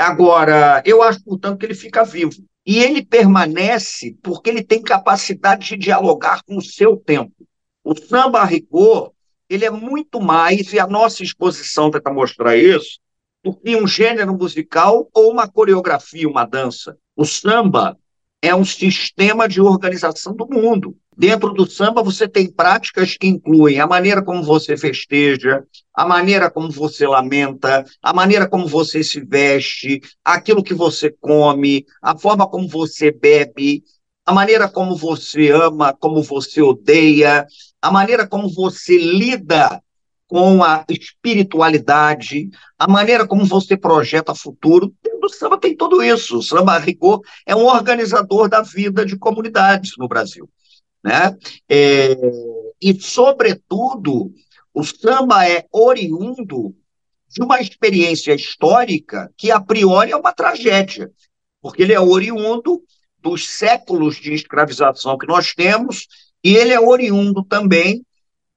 Speaker 24: Agora, eu acho, portanto, que ele fica vivo. E ele permanece porque ele tem capacidade de dialogar com o seu tempo. O samba a rigor, ele é muito mais, e a nossa exposição tenta mostrar isso, do que um gênero musical ou uma coreografia, uma dança. O samba é um sistema de organização do mundo. Dentro do samba, você tem práticas que incluem a maneira como você festeja, a maneira como você lamenta, a maneira como você se veste, aquilo que você come, a forma como você bebe, a maneira como você ama, como você odeia, a maneira como você lida com a espiritualidade, a maneira como você projeta futuro. O samba tem tudo isso. O samba, a rigor, é um organizador da vida de comunidades no Brasil. Né? É, e, sobretudo, o samba é oriundo de uma experiência histórica que, a priori, é uma tragédia, porque ele é oriundo dos séculos de escravização que nós temos, e ele é oriundo também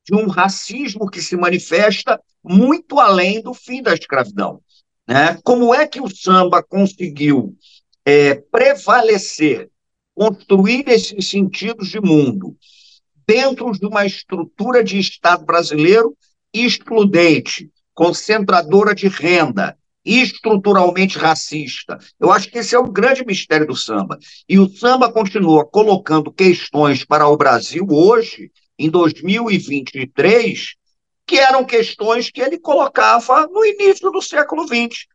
Speaker 24: de um racismo que se manifesta muito além do fim da escravidão. Né? Como é que o samba conseguiu é, prevalecer construir esses sentidos de mundo dentro de uma estrutura de Estado brasileiro excludente, concentradora de renda, estruturalmente racista. Eu acho que esse é o grande mistério do samba. E o samba continua colocando questões para o Brasil hoje, em 2023, que eram questões que ele colocava no início do século XX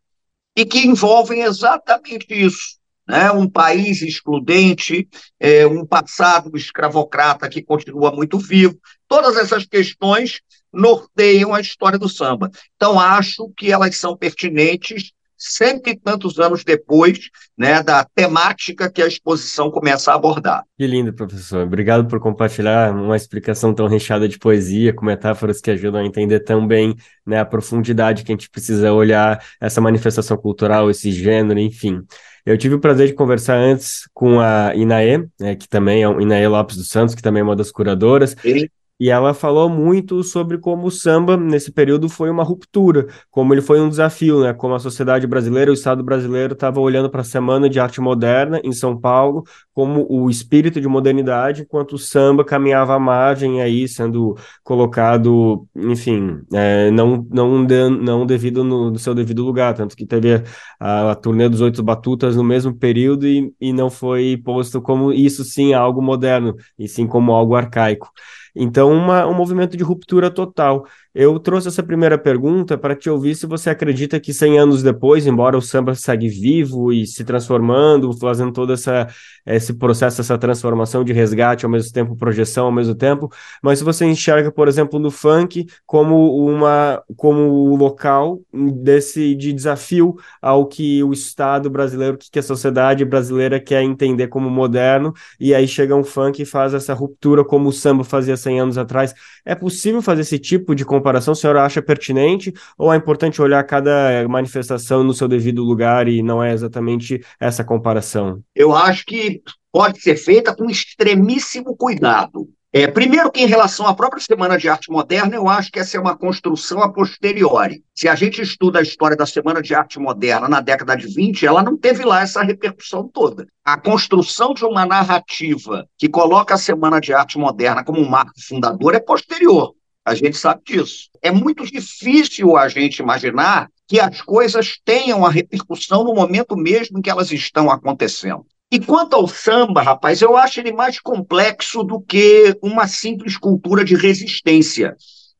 Speaker 24: e que envolvem exatamente isso né? um país excludente, é, um passado escravocrata que continua muito vivo. Todas essas questões norteiam a história do samba. Então, acho que elas são pertinentes cento e tantos anos depois né, da temática que a exposição começa a abordar.
Speaker 23: Que lindo, professor. Obrigado por compartilhar uma explicação tão recheada de poesia, com metáforas que ajudam a entender tão bem né, a profundidade que a gente precisa olhar essa manifestação cultural, esse gênero, enfim. Eu tive o prazer de conversar antes com a Inaê, né, que também é um Inaê Lopes dos Santos, que também é uma das curadoras. Sim. E ela falou muito sobre como o samba, nesse período, foi uma ruptura, como ele foi um desafio, né? Como a sociedade brasileira, o Estado brasileiro estava olhando para a Semana de Arte Moderna em São Paulo, como o espírito de modernidade, enquanto o samba caminhava à margem aí, sendo colocado, enfim, é, não, não, de, não devido no, no, seu devido lugar. Tanto que teve a, a turnê dos Oito Batutas no mesmo período e, e não foi posto como isso sim algo moderno, e sim como algo arcaico. Então, uma, um movimento de ruptura total. Eu trouxe essa primeira pergunta para te ouvir se você acredita que 100 anos depois, embora o samba segue vivo e se transformando, fazendo todo essa, esse processo, essa transformação de resgate ao mesmo tempo, projeção ao mesmo tempo, mas se você enxerga, por exemplo, no funk como uma como local desse de desafio ao que o Estado brasileiro, que a sociedade brasileira quer entender como moderno, e aí chega um funk e faz essa ruptura como o samba fazia 100 anos atrás. É possível fazer esse tipo de comparação? A senhora acha pertinente ou é importante olhar cada manifestação no seu devido lugar e não é exatamente essa comparação?
Speaker 24: Eu acho que pode ser feita com extremíssimo cuidado. É, primeiro que em relação à própria Semana de Arte Moderna, eu acho que essa é uma construção a posteriori. Se a gente estuda a história da Semana de Arte Moderna na década de 20, ela não teve lá essa repercussão toda. A construção de uma narrativa que coloca a Semana de Arte Moderna como um marco fundador é posterior. A gente sabe disso. É muito difícil a gente imaginar que as coisas tenham a repercussão no momento mesmo em que elas estão acontecendo. E quanto ao samba, rapaz, eu acho ele mais complexo do que uma simples cultura de resistência.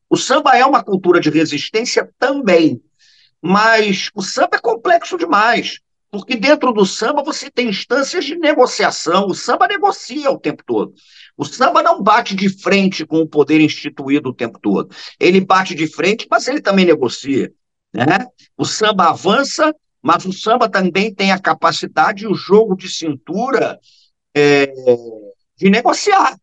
Speaker 24: O samba é uma cultura de resistência também, mas o samba é complexo demais, porque dentro do samba você tem instâncias de negociação, o samba negocia o tempo todo. O samba não bate de frente com o poder instituído o tempo todo. Ele bate de frente, mas ele também negocia. Né? O samba avança mas o samba também tem a capacidade e o jogo de cintura é, de negociar.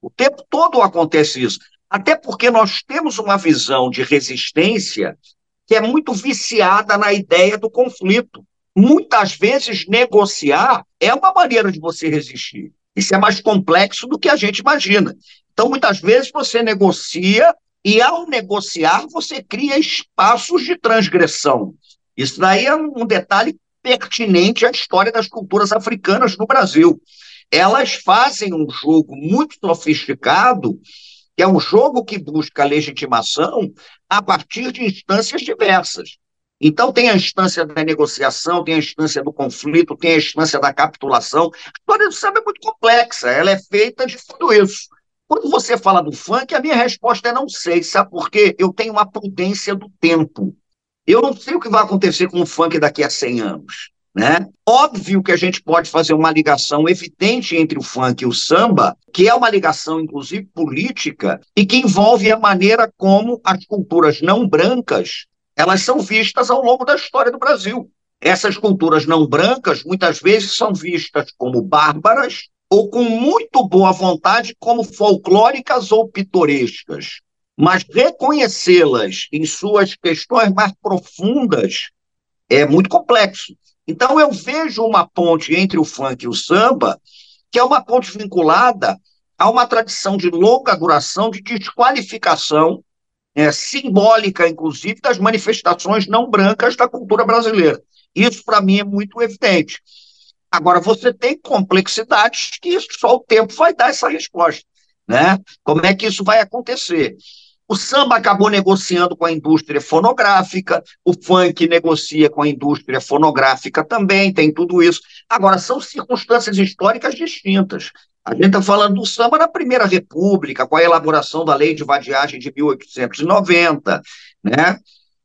Speaker 24: O tempo todo acontece isso. Até porque nós temos uma visão de resistência que é muito viciada na ideia do conflito. Muitas vezes, negociar é uma maneira de você resistir. Isso é mais complexo do que a gente imagina. Então, muitas vezes, você negocia e, ao negociar, você cria espaços de transgressão. Isso daí é um detalhe pertinente à história das culturas africanas no Brasil. Elas fazem um jogo muito sofisticado, que é um jogo que busca legitimação a partir de instâncias diversas. Então, tem a instância da negociação, tem a instância do conflito, tem a instância da capitulação. A história do samba é muito complexa, ela é feita de tudo isso. Quando você fala do funk, a minha resposta é não sei, sabe por quê? Eu tenho uma prudência do tempo. Eu não sei o que vai acontecer com o funk daqui a 100 anos. Né? Óbvio que a gente pode fazer uma ligação evidente entre o funk e o samba, que é uma ligação, inclusive, política, e que envolve a maneira como as culturas não brancas elas são vistas ao longo da história do Brasil. Essas culturas não brancas muitas vezes são vistas como bárbaras ou com muito boa vontade como folclóricas ou pitorescas mas reconhecê-las em suas questões mais profundas é muito complexo. Então, eu vejo uma ponte entre o funk e o samba, que é uma ponte vinculada a uma tradição de longa duração de desqualificação é, simbólica, inclusive, das manifestações não brancas da cultura brasileira. Isso, para mim, é muito evidente. Agora, você tem complexidades que só o tempo vai dar essa resposta. Né? Como é que isso vai acontecer? O samba acabou negociando com a indústria fonográfica, o funk negocia com a indústria fonográfica também, tem tudo isso. Agora, são circunstâncias históricas distintas. A gente está falando do samba na Primeira República, com a elaboração da Lei de Vadiagem de 1890, né?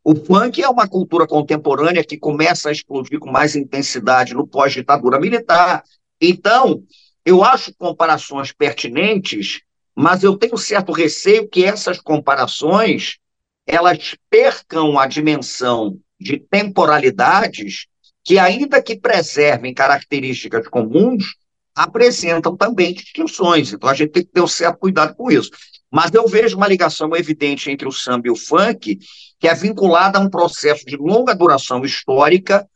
Speaker 24: O funk é uma cultura contemporânea que começa a explodir com mais intensidade no pós-ditadura militar. Então, eu acho comparações pertinentes mas eu tenho certo receio que essas comparações elas percam a dimensão de temporalidades que, ainda que preservem características comuns, apresentam também distinções. Então, a gente tem que ter um certo cuidado com isso. Mas eu vejo uma ligação evidente entre o samba e o funk, que é vinculada a um processo de longa duração histórica,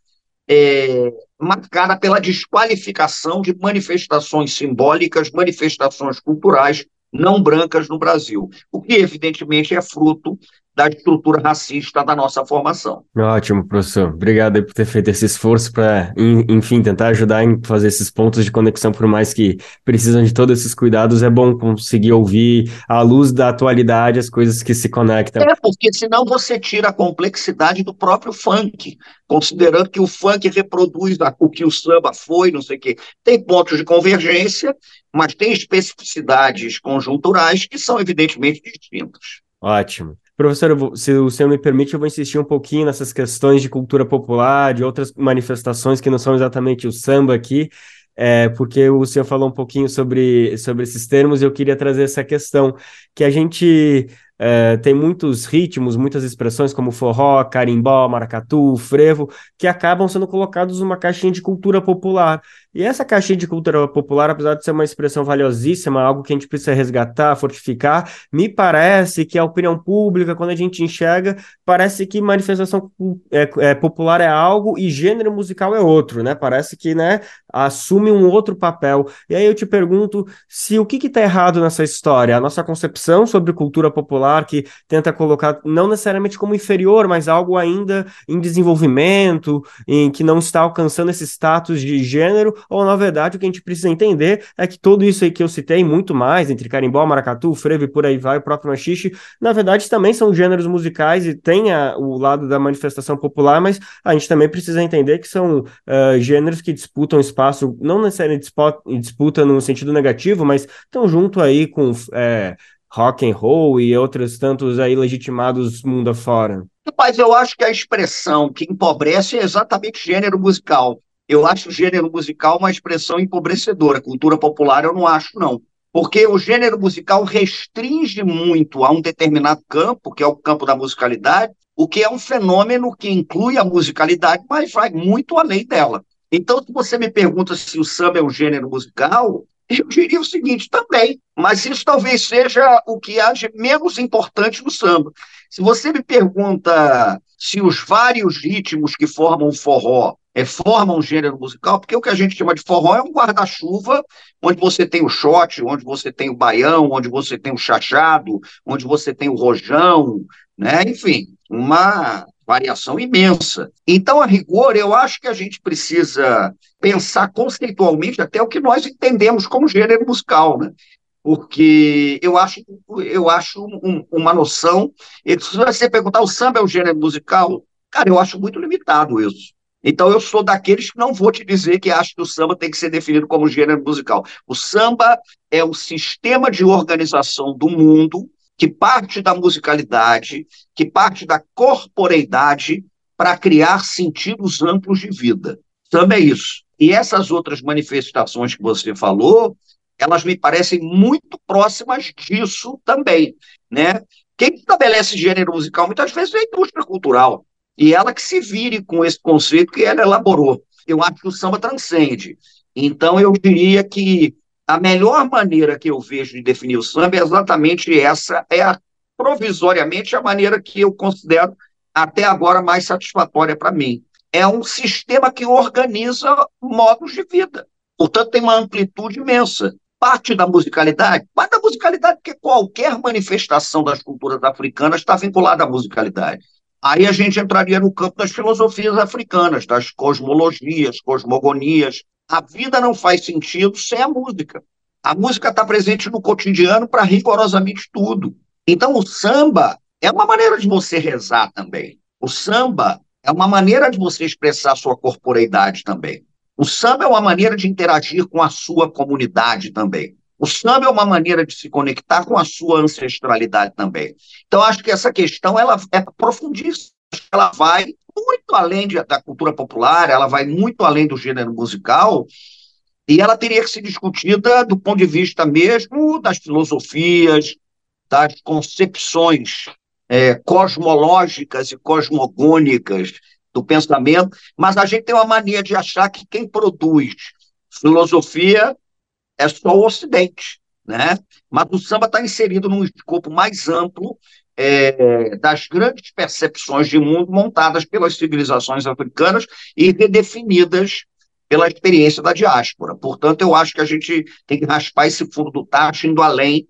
Speaker 24: é, marcada pela desqualificação de manifestações simbólicas, manifestações culturais não brancas no Brasil, o que evidentemente é fruto da estrutura racista da nossa formação.
Speaker 23: Ótimo, professor. Obrigado por ter feito esse esforço para, enfim, tentar ajudar em fazer esses pontos de conexão, por mais que precisam de todos esses cuidados, é bom conseguir ouvir à luz da atualidade as coisas que se conectam.
Speaker 24: É, porque senão você tira a complexidade do próprio funk, considerando que o funk reproduz o que o samba foi, não sei o quê. Tem pontos de convergência, mas tem especificidades conjunturais que são evidentemente distintas.
Speaker 23: Ótimo. Professor, se o senhor me permite, eu vou insistir um pouquinho nessas questões de cultura popular, de outras manifestações que não são exatamente o samba aqui, é, porque o senhor falou um pouquinho sobre, sobre esses termos e eu queria trazer essa questão, que a gente é, tem muitos ritmos, muitas expressões como forró, carimbó, maracatu, frevo, que acabam sendo colocados numa caixinha de cultura popular. E essa caixinha de cultura popular, apesar de ser uma expressão valiosíssima, algo que a gente precisa resgatar, fortificar, me parece que a opinião pública, quando a gente enxerga, parece que manifestação é, é, popular é algo e gênero musical é outro, né? Parece que né, assume um outro papel. E aí eu te pergunto se o que está errado nessa história? A nossa concepção sobre cultura popular, que tenta colocar não necessariamente como inferior, mas algo ainda em desenvolvimento, em que não está alcançando esse status de gênero, ou na verdade o que a gente precisa entender é que tudo isso aí que eu citei, muito mais, entre carimbó, maracatu, frevo e por aí vai, o próprio machixe, na verdade também são gêneros musicais e tem a, o lado da manifestação popular, mas a gente também precisa entender que são uh, gêneros que disputam espaço, não necessariamente disputa no sentido negativo, mas estão junto aí com é, rock and roll e outros tantos aí legitimados mundo afora.
Speaker 24: Mas eu acho que a expressão que empobrece é exatamente gênero musical. Eu acho o gênero musical uma expressão empobrecedora. Cultura popular eu não acho, não. Porque o gênero musical restringe muito a um determinado campo, que é o campo da musicalidade, o que é um fenômeno que inclui a musicalidade, mas vai muito além dela. Então, se você me pergunta se o samba é um gênero musical, eu diria o seguinte também, mas isso talvez seja o que de menos importante no samba. Se você me pergunta se os vários ritmos que formam o forró é, formam um gênero musical, porque o que a gente chama de forró é um guarda-chuva, onde você tem o shot, onde você tem o baião, onde você tem o chachado, onde você tem o rojão, né? enfim, uma variação imensa. Então, a rigor, eu acho que a gente precisa pensar conceitualmente até o que nós entendemos como gênero musical, né? Porque eu acho, eu acho um, uma noção. Se você perguntar, o samba é um gênero musical? Cara, eu acho muito limitado isso. Então, eu sou daqueles que não vou te dizer que acho que o samba tem que ser definido como gênero musical. O samba é o sistema de organização do mundo que parte da musicalidade, que parte da corporeidade para criar sentidos amplos de vida. Samba é isso. E essas outras manifestações que você falou, elas me parecem muito próximas disso também, né? Quem estabelece gênero musical muitas vezes é a indústria cultural. E ela que se vire com esse conceito que ela elaborou. Eu acho que o samba transcende. Então, eu diria que a melhor maneira que eu vejo de definir o samba é exatamente essa, é a, provisoriamente a maneira que eu considero até agora mais satisfatória para mim. É um sistema que organiza modos de vida. Portanto, tem uma amplitude imensa. Parte da musicalidade, parte da musicalidade, porque qualquer manifestação das culturas africanas está vinculada à musicalidade. Aí a gente entraria no campo das filosofias africanas, das cosmologias, cosmogonias. A vida não faz sentido sem a música. A música está presente no cotidiano para rigorosamente tudo. Então, o samba é uma maneira de você rezar também. O samba é uma maneira de você expressar sua corporeidade também. O samba é uma maneira de interagir com a sua comunidade também. O samba é uma maneira de se conectar com a sua ancestralidade também. Então, acho que essa questão ela é profundíssima. Ela vai muito além de, da cultura popular, ela vai muito além do gênero musical, e ela teria que ser discutida do ponto de vista mesmo das filosofias, das concepções é, cosmológicas e cosmogônicas do pensamento, mas a gente tem uma mania de achar que quem produz filosofia é só o Ocidente, né? Mas o samba está inserido num escopo mais amplo é, das grandes percepções de mundo montadas pelas civilizações africanas e redefinidas pela experiência da diáspora. Portanto, eu acho que a gente tem que raspar esse fundo do tacho indo além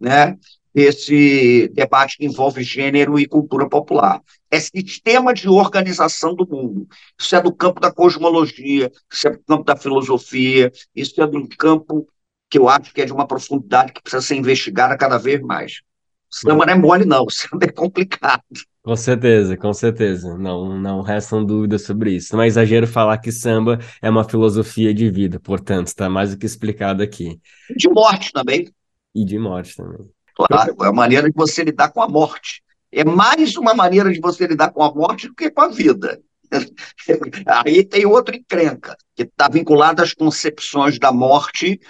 Speaker 24: né, desse debate que envolve gênero e cultura popular. É sistema de organização do mundo. Isso é do campo da cosmologia, isso é do campo da filosofia, isso é do campo que eu acho que é de uma profundidade que precisa ser investigada cada vez mais. Samba não é mole, não. Samba é complicado.
Speaker 23: Com certeza, com certeza. Não, não restam dúvidas sobre isso. Não é exagero falar que samba é uma filosofia de vida, portanto, está mais do que explicado aqui.
Speaker 24: De morte também.
Speaker 23: E de morte também.
Speaker 24: Claro, é a maneira de você lidar com a morte. É mais uma maneira de você lidar com a morte do que com a vida. Aí tem outra encrenca, que está vinculada às concepções da morte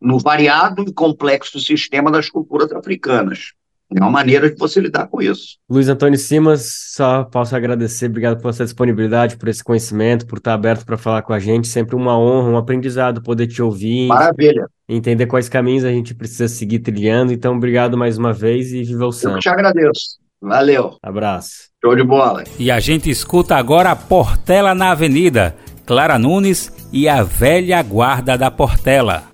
Speaker 24: no variado e complexo sistema das culturas africanas. É uma maneira de você lidar com isso.
Speaker 23: Luiz Antônio Simas, só posso agradecer, obrigado pela sua disponibilidade, por esse conhecimento, por estar aberto para falar com a gente. Sempre uma honra, um aprendizado poder te ouvir.
Speaker 24: Maravilha.
Speaker 23: Entender quais caminhos a gente precisa seguir trilhando. Então, obrigado mais uma vez e viva o samba.
Speaker 24: Eu te agradeço. Valeu.
Speaker 23: Abraço.
Speaker 24: Show de bola.
Speaker 2: E a gente escuta agora a Portela na Avenida, Clara Nunes e a velha guarda da Portela.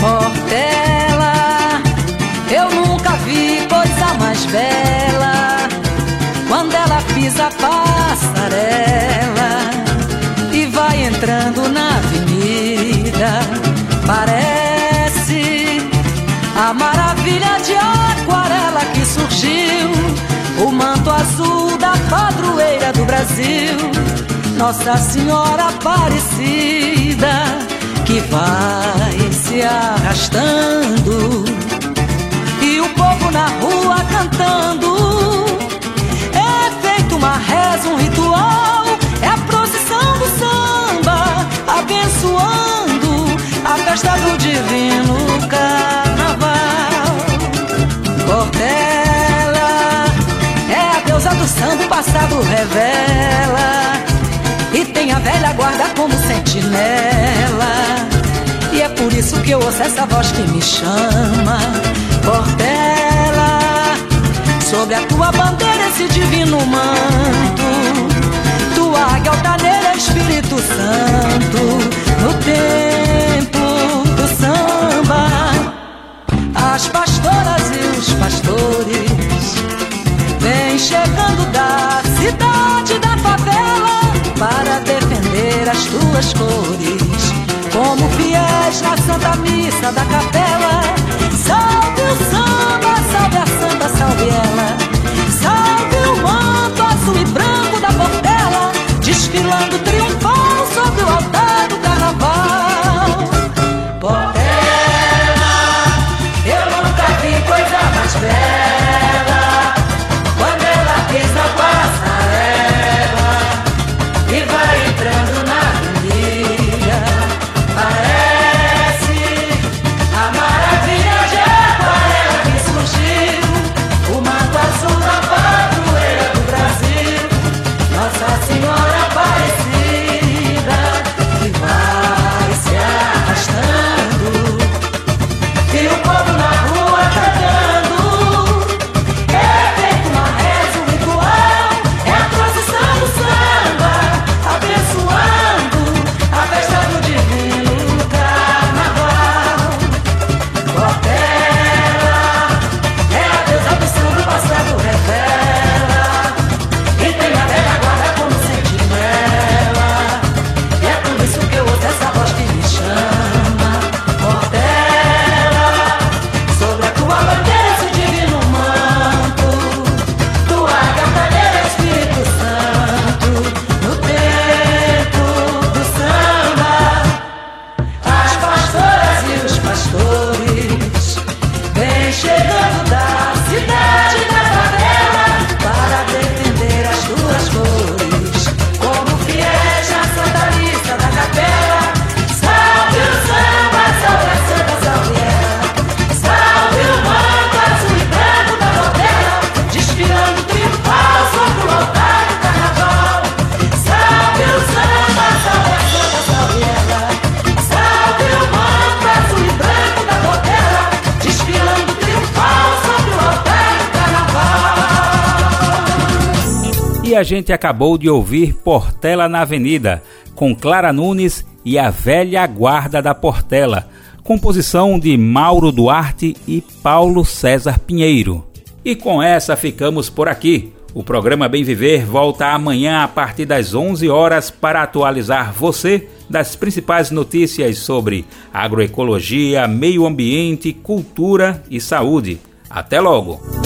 Speaker 25: Portela, eu nunca vi coisa mais bela quando ela pisa a passarela e vai entrando na avenida. Parece a maravilha de aquarela que surgiu, o manto azul da padroeira do Brasil, Nossa Senhora Aparecida que vai se arrastando e o povo na rua cantando. É feito uma reza, um ritual, é a procissão do samba, abençoando a festa do divino carnaval. Portela é a deusa do samba, o passado revela velha guarda como sentinela. E é por isso que eu ouço essa voz que me chama, Portela. Sobre a tua bandeira esse divino manto, tua águia altaneira, Espírito Santo, no tempo do samba. As pastoras e os pastores vêm chegando da cidade da favela para defender as tuas cores. Como fiéis na Santa Missa da Capela, salve o samba, salve a santa, salve ela. Salve o manto azul e branco da Portela, desfilando triunfal
Speaker 2: a gente acabou de ouvir Portela na Avenida, com Clara Nunes e a velha guarda da Portela, composição de Mauro Duarte e Paulo César Pinheiro. E com essa ficamos por aqui. O programa Bem Viver volta amanhã a partir das 11 horas para atualizar você das principais notícias sobre agroecologia, meio ambiente, cultura e saúde. Até logo!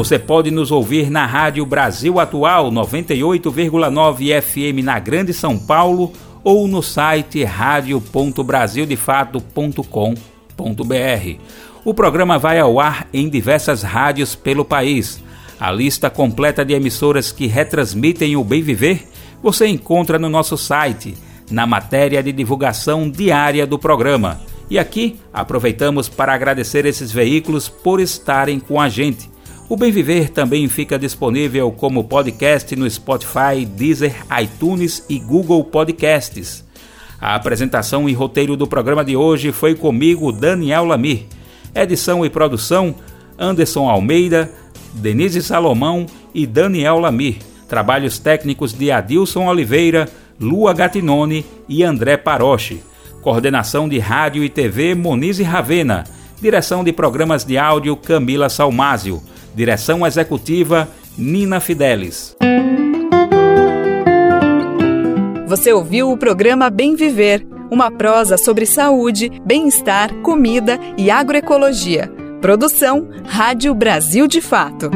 Speaker 2: Você pode nos ouvir na Rádio Brasil Atual 98,9 FM na Grande São Paulo ou no site radio.brasildefato.com.br. O programa vai ao ar em diversas rádios pelo país. A lista completa de emissoras que retransmitem o Bem Viver você encontra no nosso site, na matéria de divulgação diária do programa. E aqui aproveitamos para agradecer esses veículos por estarem com a gente. O Bem Viver também fica disponível como podcast no Spotify, Deezer, iTunes e Google Podcasts. A apresentação e roteiro do programa de hoje foi comigo, Daniel Lamir. Edição e produção, Anderson Almeida, Denise Salomão e Daniel Lamir. Trabalhos técnicos de Adilson Oliveira, Lua Gatinone e André Paroche. Coordenação de Rádio e TV Monize Ravena. Direção de programas de áudio Camila Salmásio. Direção executiva Nina Fidelis.
Speaker 1: Você ouviu o programa Bem Viver, uma prosa sobre saúde, bem-estar, comida e agroecologia. Produção Rádio Brasil de Fato.